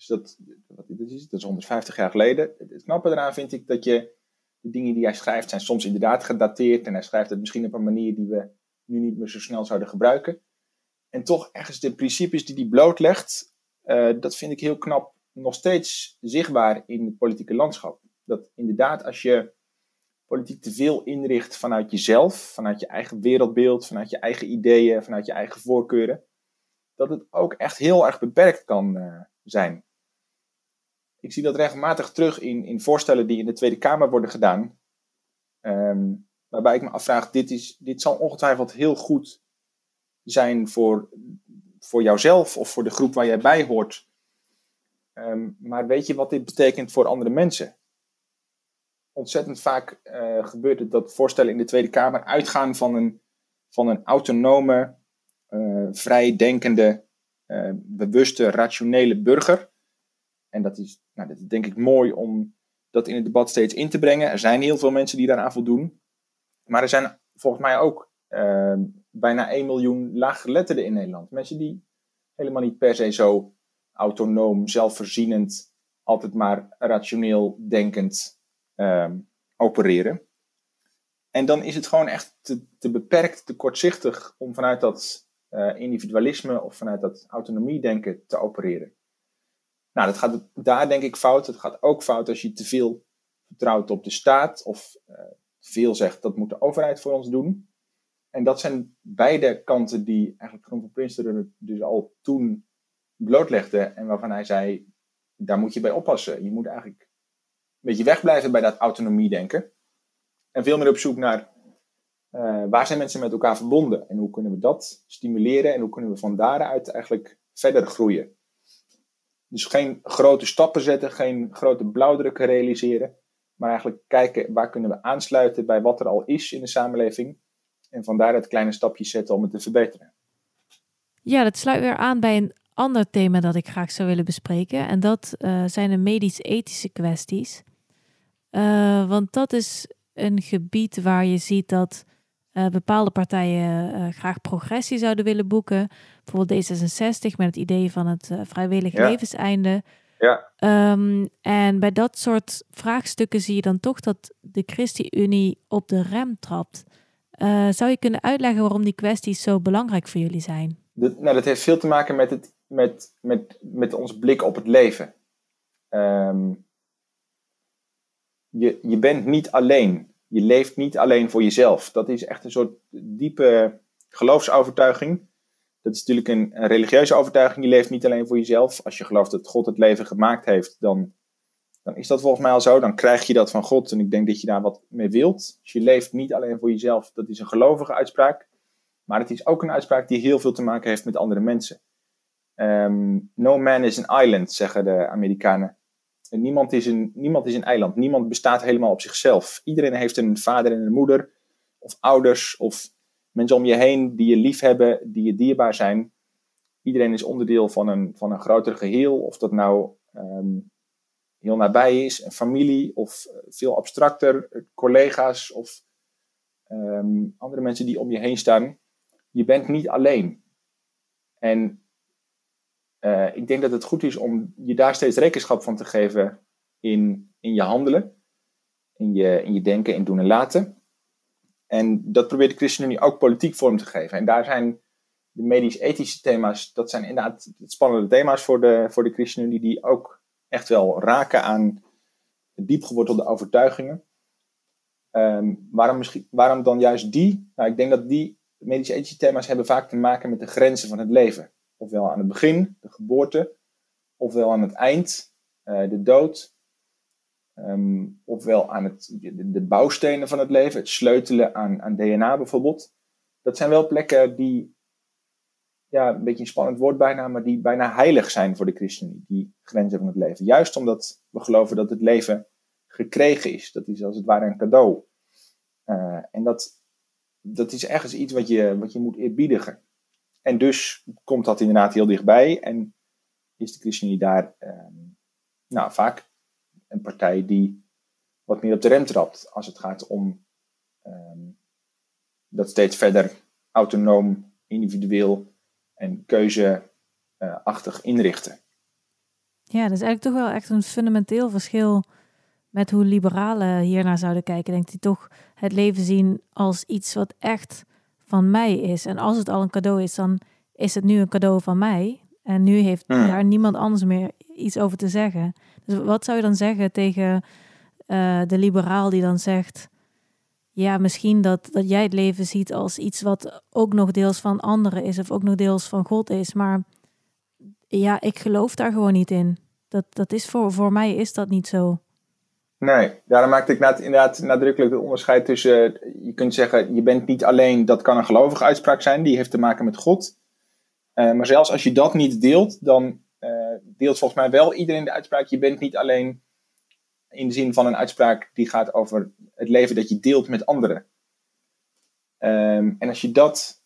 Dus dat, wat dit is, dat is 150 jaar geleden. Het knappe eraan vind ik dat je de dingen die hij schrijft zijn soms inderdaad gedateerd. En hij schrijft het misschien op een manier die we nu niet meer zo snel zouden gebruiken. En toch ergens de principes die hij blootlegt, uh, dat vind ik heel knap nog steeds zichtbaar in het politieke landschap. Dat inderdaad als je politiek te veel inricht vanuit jezelf, vanuit je eigen wereldbeeld, vanuit je eigen ideeën, vanuit je eigen voorkeuren, dat het ook echt heel erg beperkt kan uh, zijn. Ik zie dat regelmatig terug in, in voorstellen die in de Tweede Kamer worden gedaan. Um, waarbij ik me afvraag, dit, is, dit zal ongetwijfeld heel goed zijn voor, voor jouzelf of voor de groep waar jij bij hoort. Um, maar weet je wat dit betekent voor andere mensen? Ontzettend vaak uh, gebeurt het dat voorstellen in de Tweede Kamer uitgaan van een, van een autonome, uh, vrij denkende, uh, bewuste, rationele burger. En dat is, nou, dat denk ik mooi om dat in het debat steeds in te brengen. Er zijn heel veel mensen die daaraan voldoen. Maar er zijn volgens mij ook uh, bijna 1 miljoen laaggeletterden in Nederland. Mensen die helemaal niet per se zo autonoom, zelfvoorzienend, altijd maar rationeel denkend ehm, opereren. En dan is het gewoon echt te, te beperkt, te kortzichtig om vanuit dat uh, individualisme of vanuit dat autonomie-denken te opereren. Nou, dat gaat daar denk ik fout. Het gaat ook fout als je te veel vertrouwt op de staat of uh, veel zegt dat moet de overheid voor ons doen. En dat zijn beide kanten die eigenlijk Groen van Prinsterer dus al toen blootlegde en waarvan hij zei, daar moet je bij oppassen. Je moet eigenlijk een beetje wegblijven bij dat autonomie-denken. En veel meer op zoek naar uh, waar zijn mensen met elkaar verbonden en hoe kunnen we dat stimuleren en hoe kunnen we van daaruit eigenlijk verder groeien. Dus geen grote stappen zetten, geen grote blauwdrukken realiseren, maar eigenlijk kijken waar kunnen we aansluiten bij wat er al is in de samenleving en van daaruit kleine stapjes zetten om het te verbeteren. Ja, dat sluit weer aan bij een ander thema dat ik graag zou willen bespreken en dat uh, zijn de medisch-ethische kwesties. Uh, want dat is een gebied waar je ziet dat uh, bepaalde partijen uh, graag progressie zouden willen boeken. Bijvoorbeeld D66 met het idee van het uh, vrijwillig ja. levenseinde. Ja. Um, en bij dat soort vraagstukken zie je dan toch dat de ChristenUnie op de rem trapt. zou je kunnen uitleggen waarom die kwesties zo belangrijk voor jullie zijn? De, nou, dat heeft veel te maken met, het, met, met, met ons blik op het leven. Um, je, je bent niet alleen je leeft niet alleen voor jezelf. Dat is echt een soort diepe geloofsovertuiging. Dat is natuurlijk een, religieuze overtuiging. Je leeft niet alleen voor jezelf. Als je gelooft dat God het leven gemaakt heeft, dan, dan is dat volgens mij al zo. Dan krijg je dat van God. En ik denk dat je daar wat mee wilt. Dus je leeft niet alleen voor jezelf. Dat is een gelovige uitspraak. Maar het is ook een uitspraak die heel veel te maken heeft met andere mensen. Um, no man is an island, zeggen de Amerikanen. Niemand is, een, niemand is een eiland. Niemand bestaat helemaal op zichzelf. Iedereen heeft een vader en een moeder, of ouders, of mensen om je heen die je lief hebben, die je dierbaar zijn. Iedereen is onderdeel van een, van een groter geheel, of dat nou um, heel nabij is, een familie, of eh, veel abstracter, collega's, of um, andere mensen die om je heen staan. Je bent niet alleen. En uh, ik denk dat het goed is om je daar steeds rekenschap van te geven in, in je handelen, in je, in je denken, in doen en laten. En dat probeert de ChristenUnie ook politiek vorm te geven. En daar zijn de medisch-ethische thema's, dat zijn inderdaad spannende thema's voor de, voor de ChristenUnie, die ook echt wel raken aan diepgewortelde overtuigingen. Um, waarom, misschien, waarom dan juist die? Nou, ik denk dat die medisch-ethische thema's hebben vaak te maken met de grenzen van het leven ofwel aan het begin, de geboorte, ofwel aan het eind, uh, de dood, um, ofwel aan het, de, bouwstenen van het leven, het sleutelen aan, aan DNA bijvoorbeeld. Dat zijn wel plekken die, ja, een beetje een spannend woord bijna, maar die bijna heilig zijn voor de christenen, die grenzen van het leven. Juist omdat we geloven dat het leven gekregen is. Dat is als het ware een cadeau. Uh, en dat, dat is ergens iets wat je, wat je moet eerbiedigen. En dus komt dat inderdaad heel dichtbij. En is de ChristenUnie daar ehm, nou, vaak een partij die wat meer op de rem trapt als het gaat om ehm, dat steeds verder autonoom, individueel en keuzeachtig inrichten. Ja, dat is eigenlijk toch wel echt een fundamenteel verschil met hoe liberalen hiernaar zouden kijken. Denk die toch het leven zien als iets wat echt van mij is. En als het al een cadeau is, dan is het nu een cadeau van mij. En nu heeft hmm. daar niemand anders meer iets over te zeggen. Dus wat zou je dan zeggen tegen uh, de liberaal die dan zegt... Ja, misschien dat, dat jij het leven ziet als iets wat ook nog deels van anderen is... of ook nog deels van God is. Maar ja, ik geloof daar gewoon niet in. Dat, dat is voor, voor mij is dat niet zo. Nee, daarom maakte ik inderdaad nadrukkelijk het onderscheid tussen, je kunt zeggen, je bent niet alleen, dat kan een gelovige uitspraak zijn, die heeft te maken met God. Uh, maar zelfs als je dat niet deelt, dan uh, deelt volgens mij wel iedereen de uitspraak, je bent niet alleen in de zin van een uitspraak die gaat over het leven dat je deelt met anderen. Um, en als je dat,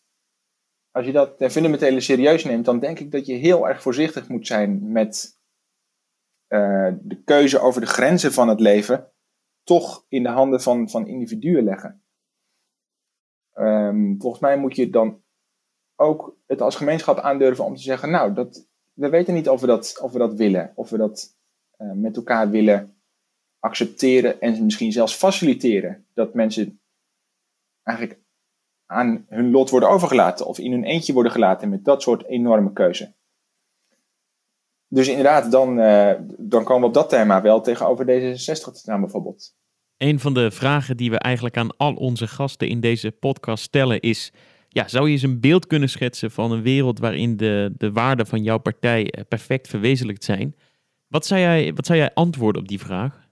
als je dat ten fundamentele serieus neemt, dan denk ik dat je heel erg voorzichtig moet zijn met uh, de keuze over de grenzen van het leven toch in de handen van, van individuen leggen. Um, volgens mij moet je dan ook het als gemeenschap aandurven om te zeggen, nou, dat, we weten niet of we dat, of we dat willen, of we dat uh, met elkaar willen accepteren en misschien zelfs faciliteren dat mensen eigenlijk aan hun lot worden overgelaten of in hun eentje worden gelaten met dat soort enorme keuze. Dus inderdaad, dan, uh, dan komen we op dat thema wel tegenover D66 te staan bijvoorbeeld. Een van de vragen die we eigenlijk aan al onze gasten in deze podcast stellen is... Ja, zou je eens een beeld kunnen schetsen van een wereld waarin de, de waarden van jouw partij eh, perfect verwezenlijkt zijn? Wat zou, jij, wat zou jij antwoorden op die vraag?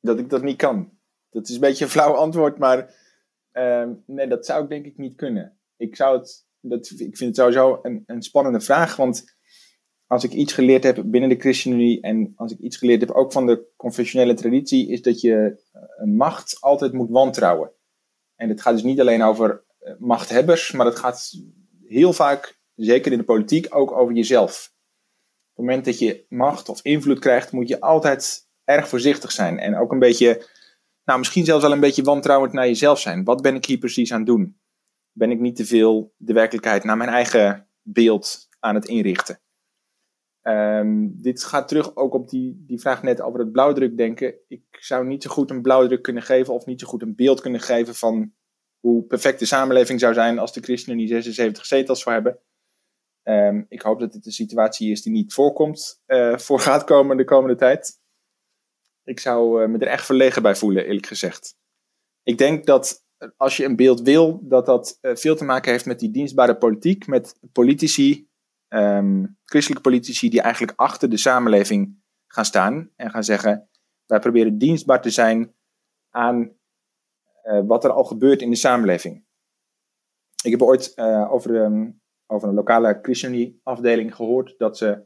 Dat ik dat niet kan. Dat is een beetje een flauw antwoord, maar uh, nee, dat zou ik denk ik niet kunnen. Ik, zou het, dat, ik vind het sowieso een, een spannende vraag, want als ik iets geleerd heb binnen de ChristenUnie en als ik iets geleerd heb ook van de confessionele traditie, is dat je een macht altijd moet wantrouwen. En het gaat dus niet alleen over eh, machthebbers, maar het gaat heel vaak, zeker in de politiek, ook over jezelf. Op het moment dat je macht of invloed krijgt, moet je altijd erg voorzichtig zijn. En ook een beetje, nou misschien zelfs wel een beetje wantrouwend naar jezelf zijn. Wat ben ik hier precies aan het doen? Ben ik niet te veel de werkelijkheid naar mijn eigen beeld aan het inrichten? Um, dit gaat terug ook op die, die vraag net over het blauwdruk denken. Ik zou niet zo goed een blauwdruk kunnen geven of niet zo goed een beeld kunnen geven van hoe perfect de samenleving zou zijn als de ChristenUnie 76 zetels zou hebben. Um, ik hoop dat dit een situatie is die niet voorkomt, uh, voor gaat komen de komende tijd. Ik zou uh, me er echt verlegen bij voelen, eerlijk gezegd. Ik denk dat als je een beeld wil, dat dat uh, veel te maken heeft met die dienstbare politiek, met politici um, christelijke politici die eigenlijk achter de samenleving gaan staan en gaan zeggen: wij proberen dienstbaar te zijn aan uh, wat er al gebeurt in de samenleving. Ik heb ooit uh, over, um, over een lokale ChristenUnie-afdeling gehoord dat ze,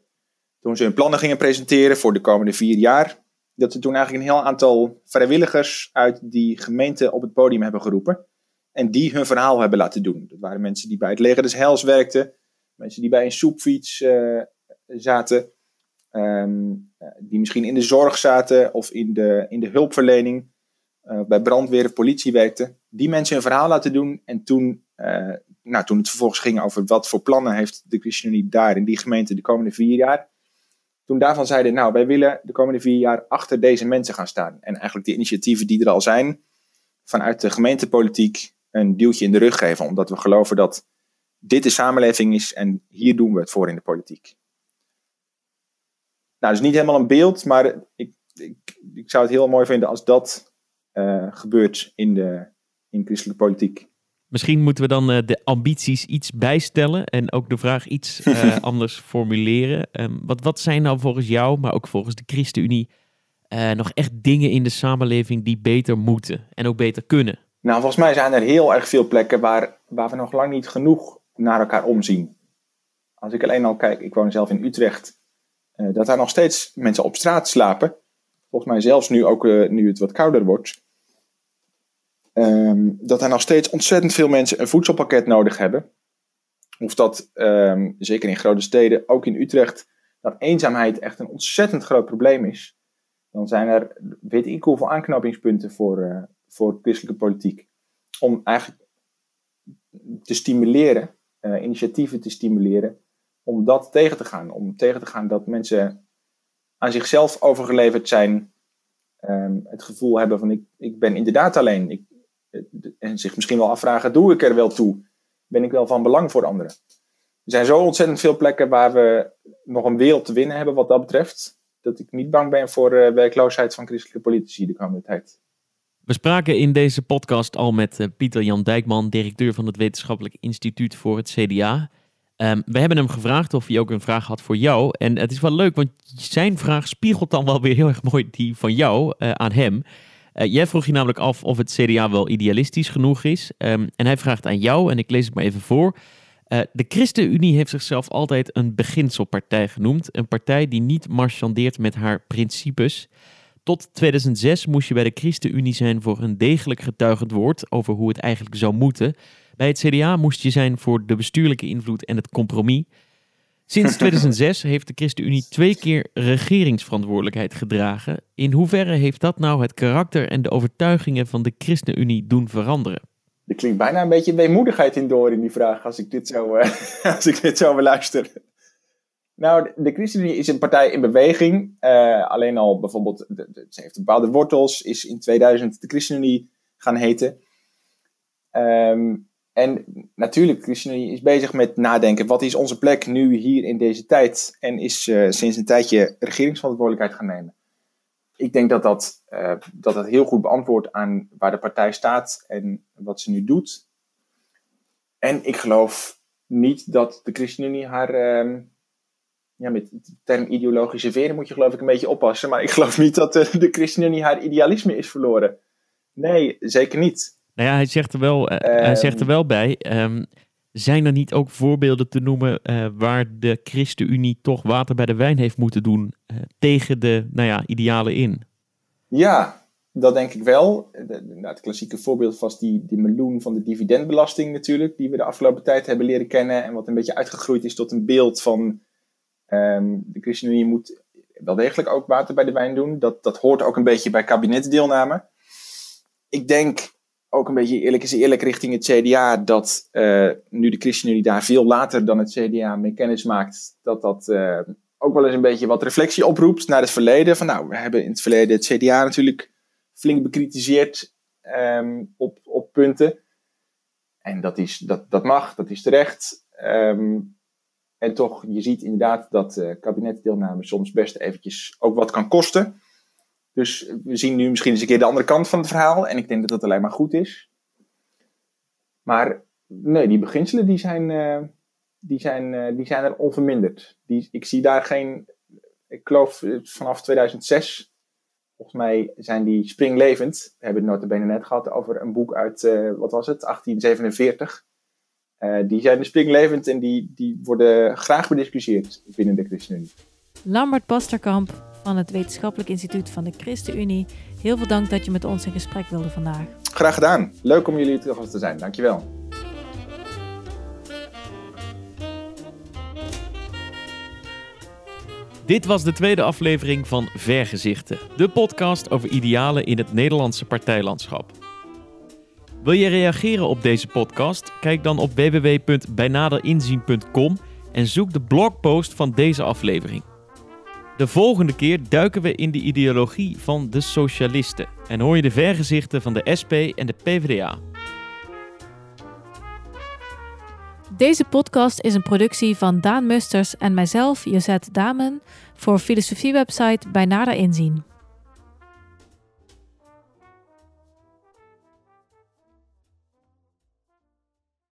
toen ze hun plannen gingen presenteren voor de komende vier jaar, dat ze toen eigenlijk een heel aantal vrijwilligers uit die gemeente op het podium hebben geroepen. En die hun verhaal hebben laten doen. Dat waren mensen die bij het leger des Heils werkten, Mensen die bij een soepfiets uh, zaten. Um, die misschien in de zorg zaten of in de, in de hulpverlening. Uh, bij brandweer of politie werkten. Die mensen een verhaal laten doen. En toen, nou, toen het vervolgens ging over wat voor plannen heeft de ChristenUnie daar in die gemeente de komende vier jaar. Toen daarvan zeiden, nou, wij willen de komende vier jaar achter deze mensen gaan staan. En eigenlijk de initiatieven die er al zijn, vanuit de gemeentepolitiek een duwtje in de rug geven. Omdat we geloven dat dit de samenleving is en hier doen we het voor in de politiek. Nou, dat is niet helemaal een beeld, maar ik, ik, ik zou het heel mooi vinden als dat uh, gebeurt in de in christelijke politiek. Misschien moeten we dan uh, de ambities iets bijstellen en ook de vraag iets uh, anders formuleren. Um, wat, wat zijn nou volgens jou, maar ook volgens de ChristenUnie, nog echt dingen in de samenleving die beter moeten en ook beter kunnen? Nou, volgens mij zijn er heel erg veel plekken waar, waar we nog lang niet genoeg naar elkaar omzien. Als ik alleen al kijk, ik woon zelf in Utrecht, uh, dat daar nog steeds mensen op straat slapen. Volgens mij zelfs nu ook, uh, nu het wat kouder wordt. Um, dat er nog steeds ontzettend veel mensen een voedselpakket nodig hebben. Of dat, um, zeker in grote steden, ook in Utrecht, dat eenzaamheid echt een ontzettend groot probleem is. Dan zijn er, weet ik hoeveel aanknopingspunten voor, uh, voor christelijke politiek. Om eigenlijk te stimuleren uh, initiatieven te stimuleren om dat tegen te gaan. Om tegen te gaan dat mensen aan zichzelf overgeleverd zijn, um, het gevoel hebben van ik, ik ben inderdaad alleen. Ik, en zich misschien wel afvragen, doe ik er wel toe? Ben ik wel van belang voor anderen? Er zijn zo ontzettend veel plekken waar we nog een wereld te winnen hebben wat dat betreft. Dat ik niet bang ben voor uh, werkloosheid van christelijke politici de komende tijd. We spraken in deze podcast al met uh, Pieter Jan Dijkman, directeur van het Wetenschappelijk Instituut voor het CDA. Um, we hebben hem gevraagd of hij ook een vraag had voor jou. En het is wel leuk, want zijn vraag spiegelt dan wel weer heel erg mooi die van jou uh, aan hem. Uh, jij vroeg je namelijk af of het CDA wel idealistisch genoeg is. Um, en hij vraagt aan jou, en ik lees het maar even voor. de ChristenUnie heeft zichzelf altijd een beginselpartij genoemd. Een partij die niet marchandeert met haar principes. Tot 2006 moest je bij de ChristenUnie zijn voor een degelijk getuigend woord over hoe het eigenlijk zou moeten. Bij het CDA moest je zijn voor de bestuurlijke invloed en het compromis. Sinds 2006 heeft de ChristenUnie twee keer regeringsverantwoordelijkheid gedragen. In hoeverre heeft dat nou het karakter en de overtuigingen van de ChristenUnie doen veranderen? Er klinkt bijna een beetje weemoedigheid in door in die vraag als ik dit zo, uh, als ik dit zo beluister. Nou, de, de ChristenUnie is een partij in beweging. Uh, alleen al bijvoorbeeld, de, de, ze heeft bepaalde wortels, is in 2000 de ChristenUnie gaan heten. Um, en natuurlijk, ChristenUnie is bezig met nadenken. Wat is onze plek nu hier in deze tijd? En is uh, sinds een tijdje regeringsverantwoordelijkheid gaan nemen. Ik denk dat dat, uh, dat dat heel goed beantwoordt aan waar de partij staat en wat ze nu doet. En ik geloof niet dat de ChristenUnie haar. Ja, met de term ideologische veren moet je geloof ik een beetje oppassen. Maar ik geloof niet dat de, de ChristenUnie haar idealisme is verloren. Nee, zeker niet. Nou ja, hij zegt er wel, uh, um, hij zegt er wel bij. Um, zijn er niet ook voorbeelden te noemen uh, waar de ChristenUnie toch water bij de wijn heeft moeten doen uh, tegen de nou ja, idealen in? Ja, dat denk ik wel. De, nou, het klassieke voorbeeld was die, die meloen van de dividendbelasting natuurlijk, die we de afgelopen tijd hebben leren kennen en wat een beetje uitgegroeid is tot een beeld van um, de ChristenUnie moet wel degelijk ook water bij de wijn doen. Dat, dat hoort ook een beetje bij kabinetsdeelname. Ik denk ook een beetje eerlijk is eerlijk richting het CDA dat uh, nu de ChristenUnie daar veel later dan het CDA mee kennis maakt, dat dat uh, ook wel eens een beetje wat reflectie oproept naar het verleden. Van nou, we hebben in het verleden het CDA natuurlijk flink bekritiseerd um, op, op punten. En dat, is, dat, dat mag, dat is terecht. Um, en toch, je ziet inderdaad dat uh, kabinetdeelname soms best eventjes ook wat kan kosten. Dus we zien nu misschien eens een keer de andere kant van het verhaal. En ik denk dat dat alleen maar goed is. Maar nee, die beginselen die zijn, uh, die zijn, uh, die zijn er onverminderd. Die, ik zie daar geen. Ik geloof vanaf 2006. Volgens mij zijn die springlevend. We hebben het notabene net gehad over een boek uit, wat was het, 1847. Die zijn de springlevend en die, die worden graag bediscussieerd binnen de ChristenUnie. Lambert Basterkamp van het Wetenschappelijk Instituut van de ChristenUnie. Heel veel dank dat je met ons in gesprek wilde vandaag. Graag gedaan. Leuk om jullie terug te zijn. Dankjewel. Dit was de tweede aflevering van Vergezichten, de podcast over idealen in het Nederlandse partijlandschap. Wil je reageren op deze podcast? Kijk dan op www.bijnaderinzien.com en zoek de blogpost van deze aflevering. De volgende keer duiken we in de ideologie van de socialisten en hoor je de vergezichten van de SP en de PvdA. Deze podcast is een productie van Daan Musters en mijzelf, Josette Damen, voor filosofiewebsite Bij Nader Inzien.